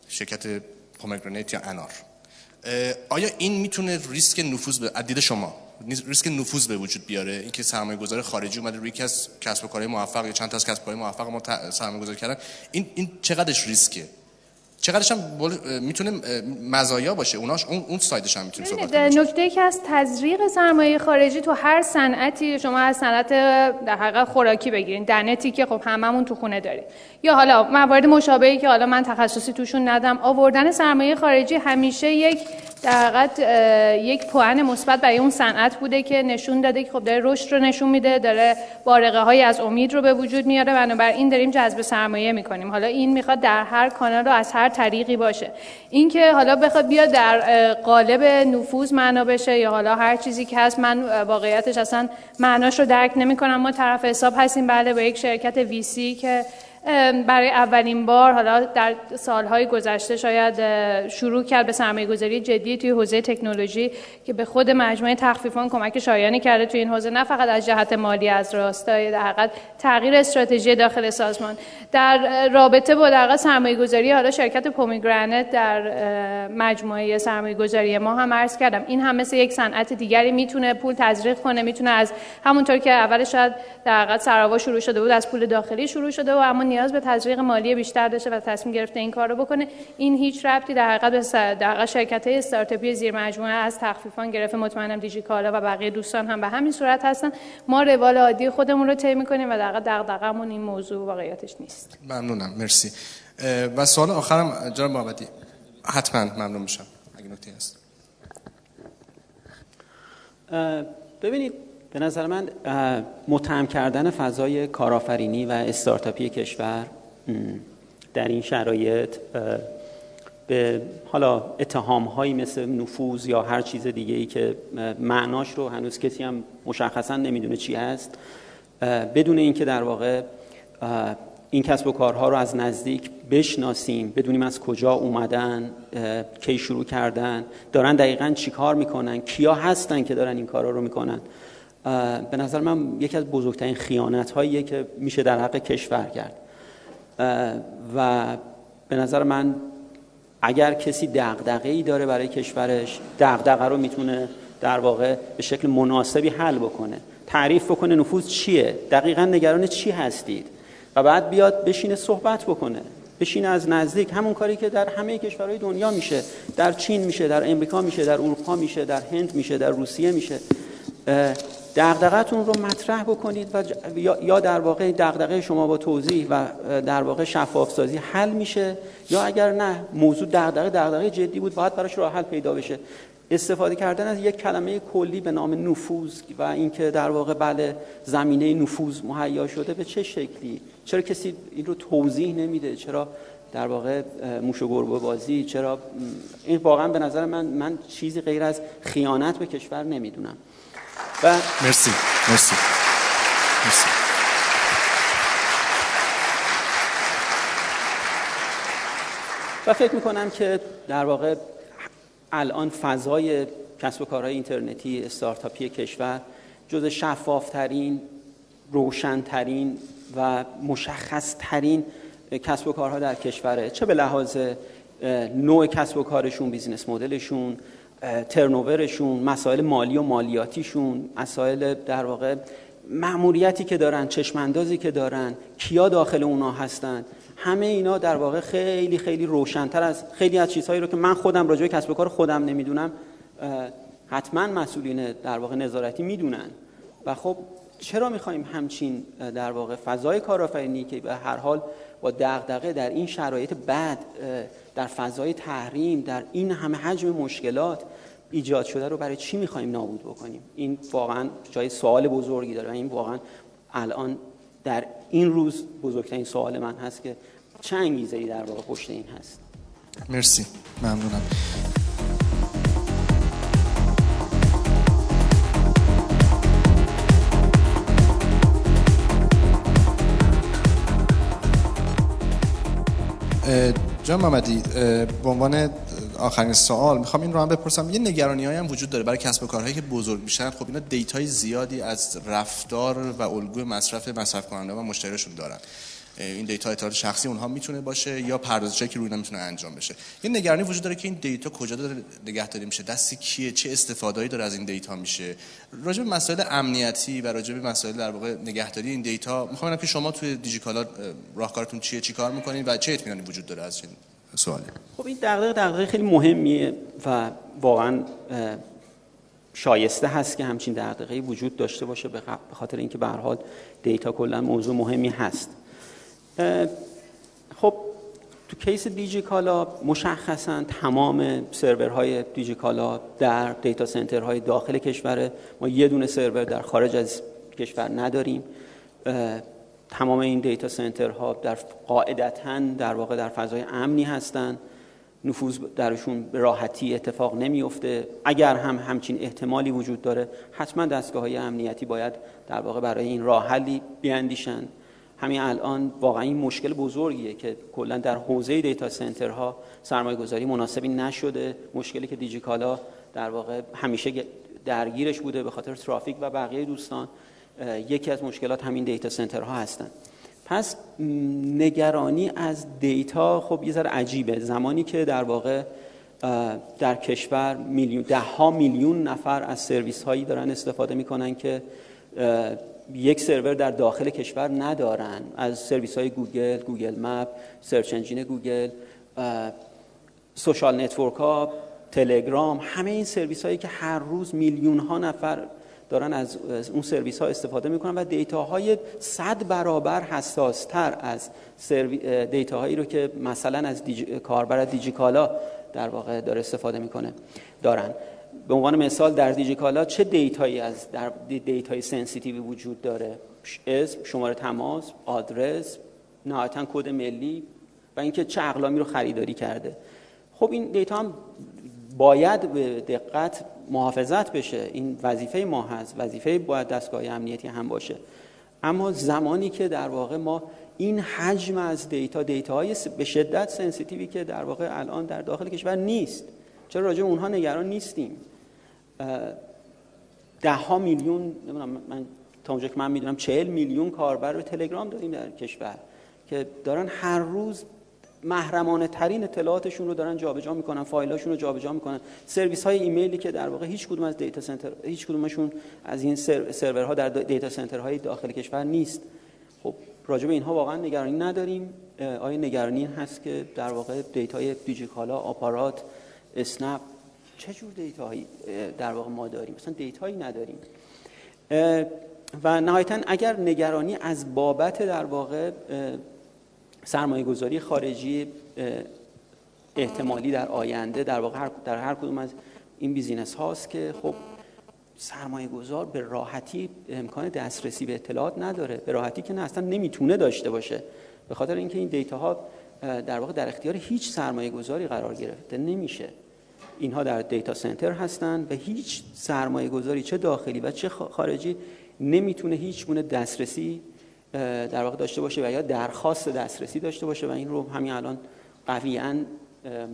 شرکت پومگرانیت یا انار. آیا این می‌تونه ریسک نفوذ به عدید شما؟ ریسک نفوذ به وجود بیاره. اینکه سرمایه گذار خارجی اومده روی از کسب و کارهای موفق یا چند تا از کسب و کارهای موفق ما سرمایه گذاری کردن. این این چقدرش ریسکه؟ چقدرش هم می‌تونه مزایا باشه. اوناش اون اون سایدش هم می‌تونه صحبت نکته که از تزریق سرمایه خارجی تو هر صنعتی شما از صنعت در حقیقت خوراکی بگیرین. دنتی که خب هممون تو خونه داریم. یا حالا موارد مشابهی که حالا من تخصصی توشون ندم. آوردن سرمایه خارجی همیشه یک در حقیقت یک پوان مثبت برای اون صنعت بوده که نشون داده که خب داره رشد رو نشون میده داره بارقه های از امید رو به وجود میاره. بنابراین داریم جذب سرمایه می‌کنیم. حالا این می‌خواد در هر کانال رو از هر طریقی باشه. اینکه حالا بخواد بیاد در قالب نفوذ معنا بشه یا حالا هر چیزی که هست من واقعیتش اصلا معناش رو درک نمی‌کنم. ما طرف حساب هستیم. بله با یک شرکت ویسی که برای اولین بار حالا در سالهای گذشته شاید شروع کرد به سرمایه گذاری جدی توی حوزه تکنولوژی که به خود مجموعه تخفیفان کمک شایانی کرده توی این حوزه نه فقط از جهت مالی از راستای در حقیقت تغییر استراتژی داخل سازمان. در رابطه با در سرمایه گذاری حالا شرکت پومیگرانت در مجموعه سرمایه گذاری ما هم عرض کردم این هم مثل یک صنعت دیگری می‌تونه پول تزریق کنه می‌تونه از همونطور که اولش شاید در حقیقت سراوا شروع شده بود از پول داخلی شروع شده و اما نیاز به تزریق مالی بیشتر داشته و تصمیم گرفته این کار رو بکنه. این هیچ ربطی در حقیقت به در حقیقت شرکت های استارتاپی زیر مجموعه از تخفیفان گرفته. مطمئنم دیجیکالا و بقیه دوستان هم به همین صورت هستن. ما روال عادی خودمون رو طی می‌کنیم و در حقیقت دغدغه‌مون این موضوع واقعیتش نیست. ممنونم. مرسی. و سوال آخرم جناب محمدی. حتما ممنون میشم. اگه نکته هست. ببینید به نظر من متهم کردن فضای کارآفرینی و استارتاپی کشور در این شرایط به حالا اتهام هایی مثل نفوذ یا هر چیز دیگه ای که معناش رو هنوز کسی هم مشخصا نمی‌دونه چی هست. بدون اینکه در واقع این کسب و کارها رو از نزدیک بشناسیم بدونیم از کجا اومدن کی شروع کردن دارن دقیقا چی کار می‌کنن کیا هستن که دارن این کارا رو می‌کنن. به نظر من یکی از بزرگترین خیانت هاییه که میشه در حق کشور کرد. و به نظر من اگر کسی دغدغه ای داره برای کشورش دغدغه رو می‌تونه در واقع به شکل مناسبی حل بکنه. تعریف بکنه نفوذ چیه؟ دقیقا نگران چی هستید؟ و بعد بیاد بشینه صحبت بکنه. بشینه از نزدیک. همون کاری که در همه کشورهای دنیا میشه. در چین میشه در امریکا میشه در اروپا میشه در هند میشه در روسیه میشه. دغدغتون رو مطرح بکنید و یا در واقع دغدغه شما با توضیح و در واقع شفاف سازی حل میشه یا اگر نه موضوع دغدغه دغدغه جدی بود باید براش راه حل پیدا بشه. استفاده کردن از یک کلمه کلی به نام نفوذ و اینکه در واقع بله زمینه نفوذ مهیا شده به چه شکلی؟ چرا کسی این رو توضیح نمیده؟ چرا در واقع موش و گربه بازی؟ چرا؟ این واقعا به نظر من من چیزی غیر از خیانت به کشور نمی‌دونم. و مرسی. مرسی. مرسی. و فکر می‌کنم که در واقع الان فضای کسب و کارهای اینترنتی استارتاپی کشور جز شفافترین روشنترین و مشخصترین کسب و کارها در کشوره. چه به لحاظ نوع کسب و کارشون بیزینس مدلشون ترنوورشون مسائل مالی و مالیاتیشون مسائل در واقع معموریتی که دارن چشماندازی که دارن کیا داخل اونا هستن همه اینا در واقع خیلی خیلی روشنتر از خیلی از چیزهایی رو که من خودم راجع به کسب کار خودم نمی‌دونم حتما مسئولین در واقع نظارتی می‌دونن. و خب چرا می‌خوایم همچین در واقع فضای کارآفرینی که به هر حال با دغدغه در این شرایط بعد در فضای تحریم در این همه حجم مشکلات ایجاد شده رو برای چی می‌خوایم نابود بکنیم؟ این واقعا جای سوال بزرگی داره و این واقعا الان در این روز بزرگترین سوال من هست که چه انگیزه در واقع پشت این هست؟ مرسی. ممنونم. جان محمدی به عنوان آخرین سوال. می‌خوام این رو هم بپرسم. یه نگرانی هم وجود داره برای کسب و کارهایی که بزرگ میشن. خب اینا data ی زیادی از رفتار و الگوی مصرف مصرف کننده و مشتریشون دارن. این data اطلاعات شخصی اونها می‌تونه باشه یا پردازشی که روی اینا می‌تونه انجام بشه. یه نگرانی وجود داره که این data کجا داره نگهداری میشه؟ دست کیه؟ چه استفادهایی داره از این data میشه؟ راجع به مسائل امنیتی و راجع به مسائل در واقع نگهداری این data می‌خوام که شما توی دیجیکالا راهکارتون چیه؟ چیکار می‌کنین و چه اطمینانی وجود داره از سوالی. خب این دغدغه دغدغه خیلی مهمیه و واقعا شایسته هست که همچین دغدغه وجود داشته باشه به خاطر اینکه به هر حال data کلا موضوع مهمی هست. خب تو case دیجیکالا مشخصا تمام سرورهای دیجیکالا در data center های داخل کشوره ما یه دونه سرور در خارج از کشور نداریم. تمام این دیتا سنترها در قاعدتا در واقع در فضای امنی هستند نفوذ درشون به راحتی اتفاق نمیفته اگر هم همچین احتمالی وجود داره حتما دستگاه های امنیتی باید در واقع برای این راه حلی بیاندیشن. همین الان واقعا این مشکل بزرگیه که کلا در حوزه دیتا سنترها سرمایه گذاری مناسبی نشده. مشکلی که دیجیکالا در واقع همیشه درگیرش بوده به خاطر ترافیک و بقیه دوستان. یکی از مشکلات همین data center ها هستند پس نگرانی از data خب یه ذره عجیبه. زمانی که در واقع در کشور میلیون ده ها میلیون نفر از سرویس هایی دارن استفاده می‌کنن که یک سرور در داخل کشور ندارن. از سرویس های گوگل، گوگل مپ، search engine گوگل، social network ها، تلگرام همه این سرویس هایی که هر روز میلیون ها نفر دارن از اون سرویس ها استفاده می‌کنن و data های صد برابر حساس تر از data هایی رو که مثلا از دیجی... کاربر دیجیکالا در واقع داره استفاده می‌کنه دارن. به عنوان مثال در دیجیکالا چه data یی از در data ی sensitive ی وجود داره؟ اسم شماره تماس آدرس نهایتا کد ملی و اینکه چه اقلامی رو خریداری کرده. خب این data هم باید به دقت محافظت بشه. این وظیفه ما هست. وظیفه باید دستگاه امنیتی هم باشه. اما زمانی که در واقع ما این حجم از data data های به شدت sensitive ی که در واقع الان در داخل کشور نیست. چرا راجع اونها نگران نیستیم؟ ده ها میلیون نمی‌دونم من تا اونجا که من می‌دونم چهل میلیون کاربر به تلگرام داریم در کشور که دارن هر روز محرمانه ترین اطلاعاتشون رو دارن جابجا می‌کنن فایلاشون رو جابجا می‌کنن. سرویس های ایمیلی که در واقع هیچ کدوم از data center هیچ کدومشون از این سرورها در data center های داخل کشور نیست. خب راجع به اینها واقعا نگرانی نداریم. آیا نگرانی هست که در واقع data ی دیجیکالا آپارات اسنپ چه جور data هایی در واقع ما داریم؟ مثلا data یی نداریم. و نهایتا اگر نگرانی از بابت در واقع سرمایه گذاری خارجی احتمالی در آینده در واقع در هر کدوم از این business هاست که خب سرمایه گذار به راحتی امکان دسترسی به اطلاعات نداره. به راحتی که نه اصلا نمی‌تونه داشته باشه. به خاطر اینکه این data ها در واقع در اختیار هیچ سرمایه گذاری قرار گرفته نمیشه. اینها در دیتا سنتر هستن و هیچ سرمایه گذاری چه داخلی و چه خارجی نمی‌تونه هیچ گونه دسترسی در واقع داشته باشه و یا درخواست دسترسی داشته باشه و این رو همین الان قویاً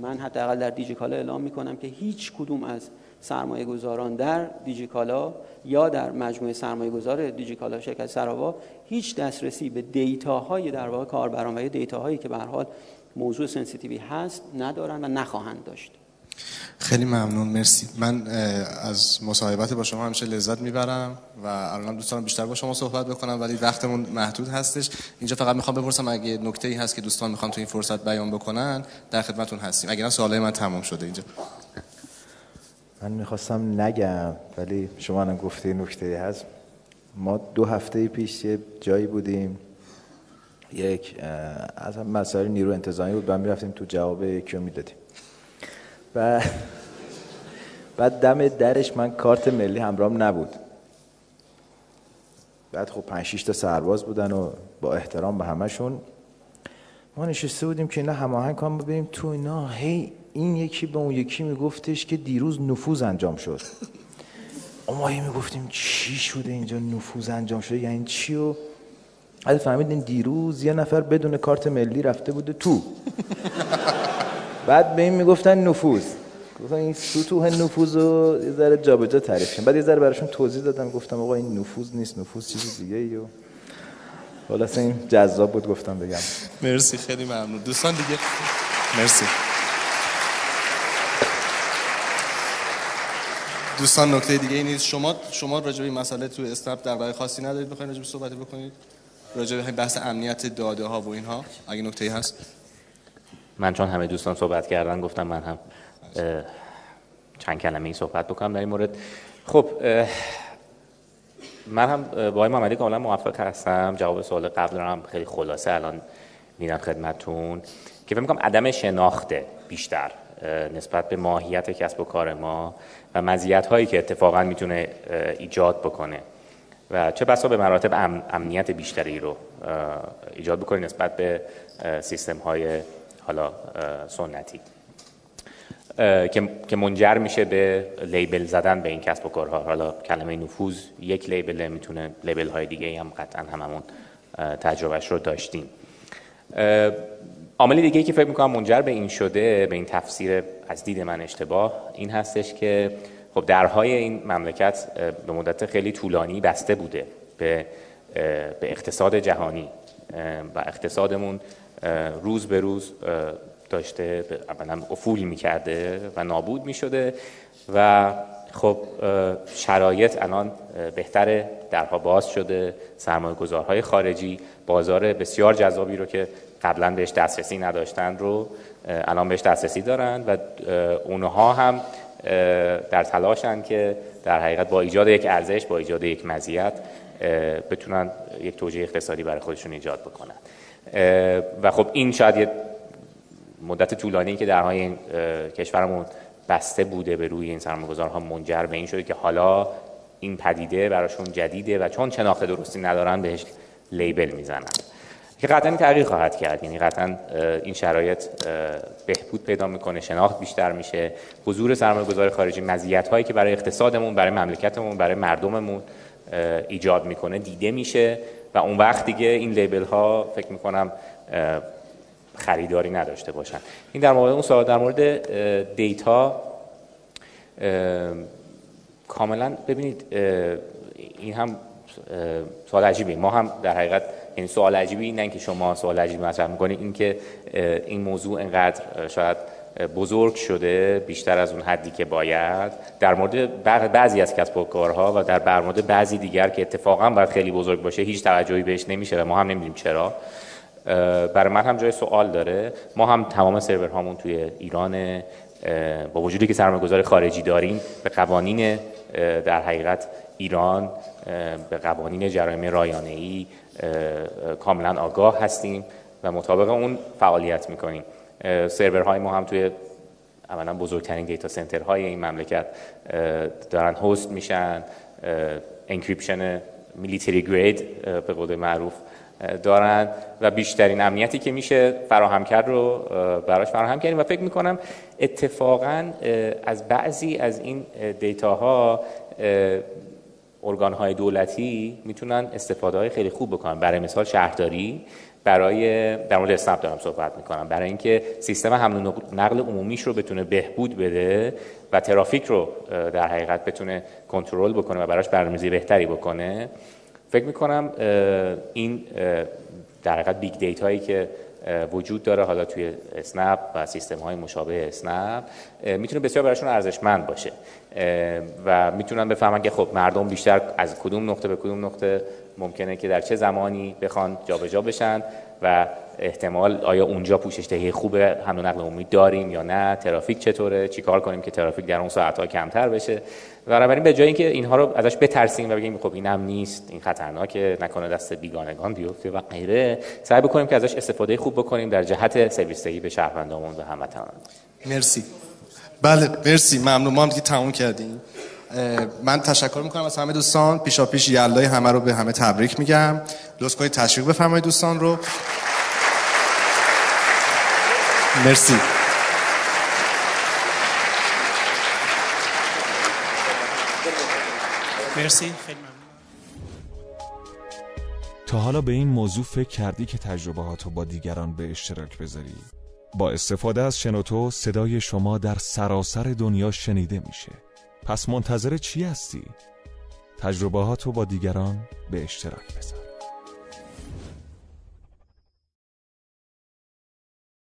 من حداقل در دیجیکالا اعلام می‌کنم که هیچ کدوم از سرمایه گذاران در دیجیکالا یا در مجموعه سرمایه گذار دیجیکالا شرکت سراوا هیچ دسترسی به دیتاهای در واقع کاربران و یا دیتاهایی که به حال موضوع سنسیتیوی هست ندارن و نخواهند داشت. خیلی ممنون مرسی. من از مصاحبت با شما همیشه لذت می‌برم و الان دوست دارم بیشتر با شما صحبت بکنم ولی وقتمون محدود هستش. اینجا فقط می‌خوام بپرسم اگه نکته ای هست که دوستان می‌خوان تو این فرصت بیان بکنن در خدمتون هستیم. اگه نه سوالای من تمام شده اینجا. من می‌خواستم نگم ولی شما هم گفته نکته هست. ما دو هفته پیش یه جایی بودیم. یک از مسائل نیرو انتظامی بود. و می‌رفتیم تو جواب یکی می‌دادیم. و بعد دم درش من کارت ملی همراهم نبود. بعد خب پنج تا سرباز بودن و با احترام به همشون ما نشسته بودیم که اینا هماهنگ کنم بریم تو اینا هی این یکی به اون یکی میگفتش که دیروز نفوذ انجام شد. ما هی می‌گفتیم چی شده اینجا نفوذ انجام شده؟ یعنی چی و؟ فهمیدین دیروز یه نفر بدون کارت ملی رفته بوده تو. بعد به این می‌گفتن نفوذ. گفتن این سطوح نفوذ رو یه ذره جابجا تعریف کنم بعد یه ذره براشون توضیح دادم گفتم آقا این نفوذ نیست. نفوذ چیز دیگه ای و خلاص این جذاب بود گفتم بگم. مرسی. خیلی ممنون. دوستان دیگه. مرسی. دوستان نکته دیگه ای نیست. شما شما راجع به این مسئله تو استاپ در واقع خاصی ندارید؟ بخواید راجع به صحبت بکنید؟ راجع به بحث امنیت داده ها و اینها؟ اگه نکته ای هست؟ من چون همه دوستان صحبت کردن گفتم من هم چند کلمه این صحبت بکنم در این مورد. خب من هم با آقای محمدی کاملا موافق هستم. جواب سوال قبل دارم خیلی خلاصه الان میدم خدمتتون که فکر می‌کنم عدم شناخته بیشتر نسبت به ماهیت کسب و کار ما و مزیت هایی که اتفاقا می‌تونه ایجاد بکنه و چه بسا به مراتب امنیت بیشتری رو ایجاد بکنه نسبت به سیستم های حالا سنتی. که منجر میشه به لیبل زدن به این کسب و کارها. حالا کلمه نفوذ یک لیبل می‌تونه لیبل های دیگه هم قطعا هممون تجربهش رو داشتیم. عامل دیگه که فکر می‌کنم منجر به این شده به این تفسیر از دید من اشتباه این هستش که خب درهای این مملکت به مدت خیلی طولانی بسته بوده به به اقتصاد جهانی و اقتصادمون روز به روز داشته اولا افول می‌کرده و نابود می‌شده و خب شرایط الان بهتره. درها باز شده. سرمایه گذارهای خارجی بازار بسیار جذابی رو که قبلا بهش دسترسی نداشتن رو الان بهش دسترسی دارن و اونها هم در تلاشن که در حقیقت با ایجاد یک ارزش با ایجاد یک مزیت بتونن یک توجیه اقتصادی برای خودشون ایجاد بکنن. و خب این شاید یه مدت طولانی که درهای این کشورمون بسته بوده به روی این سرمایه‌گذارها منجر به این شده که حالا این پدیده براشون جدیده و چون شناخت درستی ندارن بهش لیبل می‌زنن. که قطعا تغییر خواهد کرد. یعنی قطعا این شرایط بهبود پیدا می‌کنه شناخت بیشتر میشه. حضور سرمایه گذار خارجی مزیت هایی که برای اقتصادمون برای مملکتمون برای مردممون ایجاد می‌کنه دیده میشه. اون وقت دیگه این لیبل ها فکر می‌کنم خریداری نداشته باشن. این در مورد اون سوال در مورد دیتا کاملا ببینید این هم سوال عجیبی. ما هم در حقیقت یعنی سوال عجیبی نه که شما سوال عجیبی مطرح می‌کنید این که این موضوع انقدر شاید بزرگ شده بیشتر از اون حدی که باید. در مورد بعضی از کسب و کارها و در مورد بعضی دیگر که اتفاقا باید خیلی بزرگ باشه هیچ توجهی بهش نمیشه و ما هم نمی‌دونیم چرا. برای من هم جای سوال داره. ما هم تمام سرورهامون توی ایران با وجودی که سرمایه‌گذار خارجی داریم به قوانین در حقیقت ایران به قوانین جرایم رایانه‌ای کاملا آگاه هستیم و مطابق اون فعالیت می‌کنیم. سرورهای ما هم توی اولا بزرگترین data center های این مملکت دارن host میشن encryption military grade به قول معروف دارن و بیشترین امنیتی که میشه فراهم کرد رو براش فراهم کردیم و فکر می‌کنم اتفاقا از بعضی از این دیتاها ارگان های دولتی می‌تونن استفاده های خیلی خوب بکنن. برای مثال شهرداری برای در مورد اسنپ دارم صحبت می‌کنم. برای اینکه سیستم حمل و نقل عمومیش رو بتونه بهبود بده و ترافیک رو در حقیقت بتونه کنترل بکنه و براش برنامه‌ریزی بهتری بکنه فکر می‌کنم این در حقیقت big data یی که وجود داره حالا توی اسنپ و سیستم های مشابه اسنپ می‌تونه بسیار براشون ارزشمند باشه. و می‌تونن بفهمن که خب مردم بیشتر از کدوم نقطه به کدوم نقطه ممکنه که در چه زمانی بخوان جابجا بشن و احتمال آیا اونجا پوشش دهی خوب حمل و نقل عمومی داریم یا نه ترافیک چطوره چیکار کنیم که ترافیک در اون ساعت ها کمتر بشه. بنابراین به جای اینکه اینها رو ازش بترسیم و بگیم خب اینم نیست این خطرناکه نکنه دست بیگانگان بیفته و غیره سعی بکنیم که ازش استفاده خوب بکنیم در جهت سرویس دهی به شهروندامون و هموطنان. مرسی. بله مرسی. ممنون. ما هم دیگه تموم کردیم. من تشکر می‌کنم از همه دوستان. پیشا پیش یلای همه رو به همه تبریک میگم. لطف کنید تشویق بفرمایید دوستان رو. مرسی. مرسی. خیلی تا حالا به این موضوع فکر کردی که تجربه با دیگران به اشتراک بذاری؟ با استفاده از شنوتو صدای شما در سراسر دنیا شنیده میشه. پس منتظر چی هستی؟ تجربه با دیگران به اشتراک بذار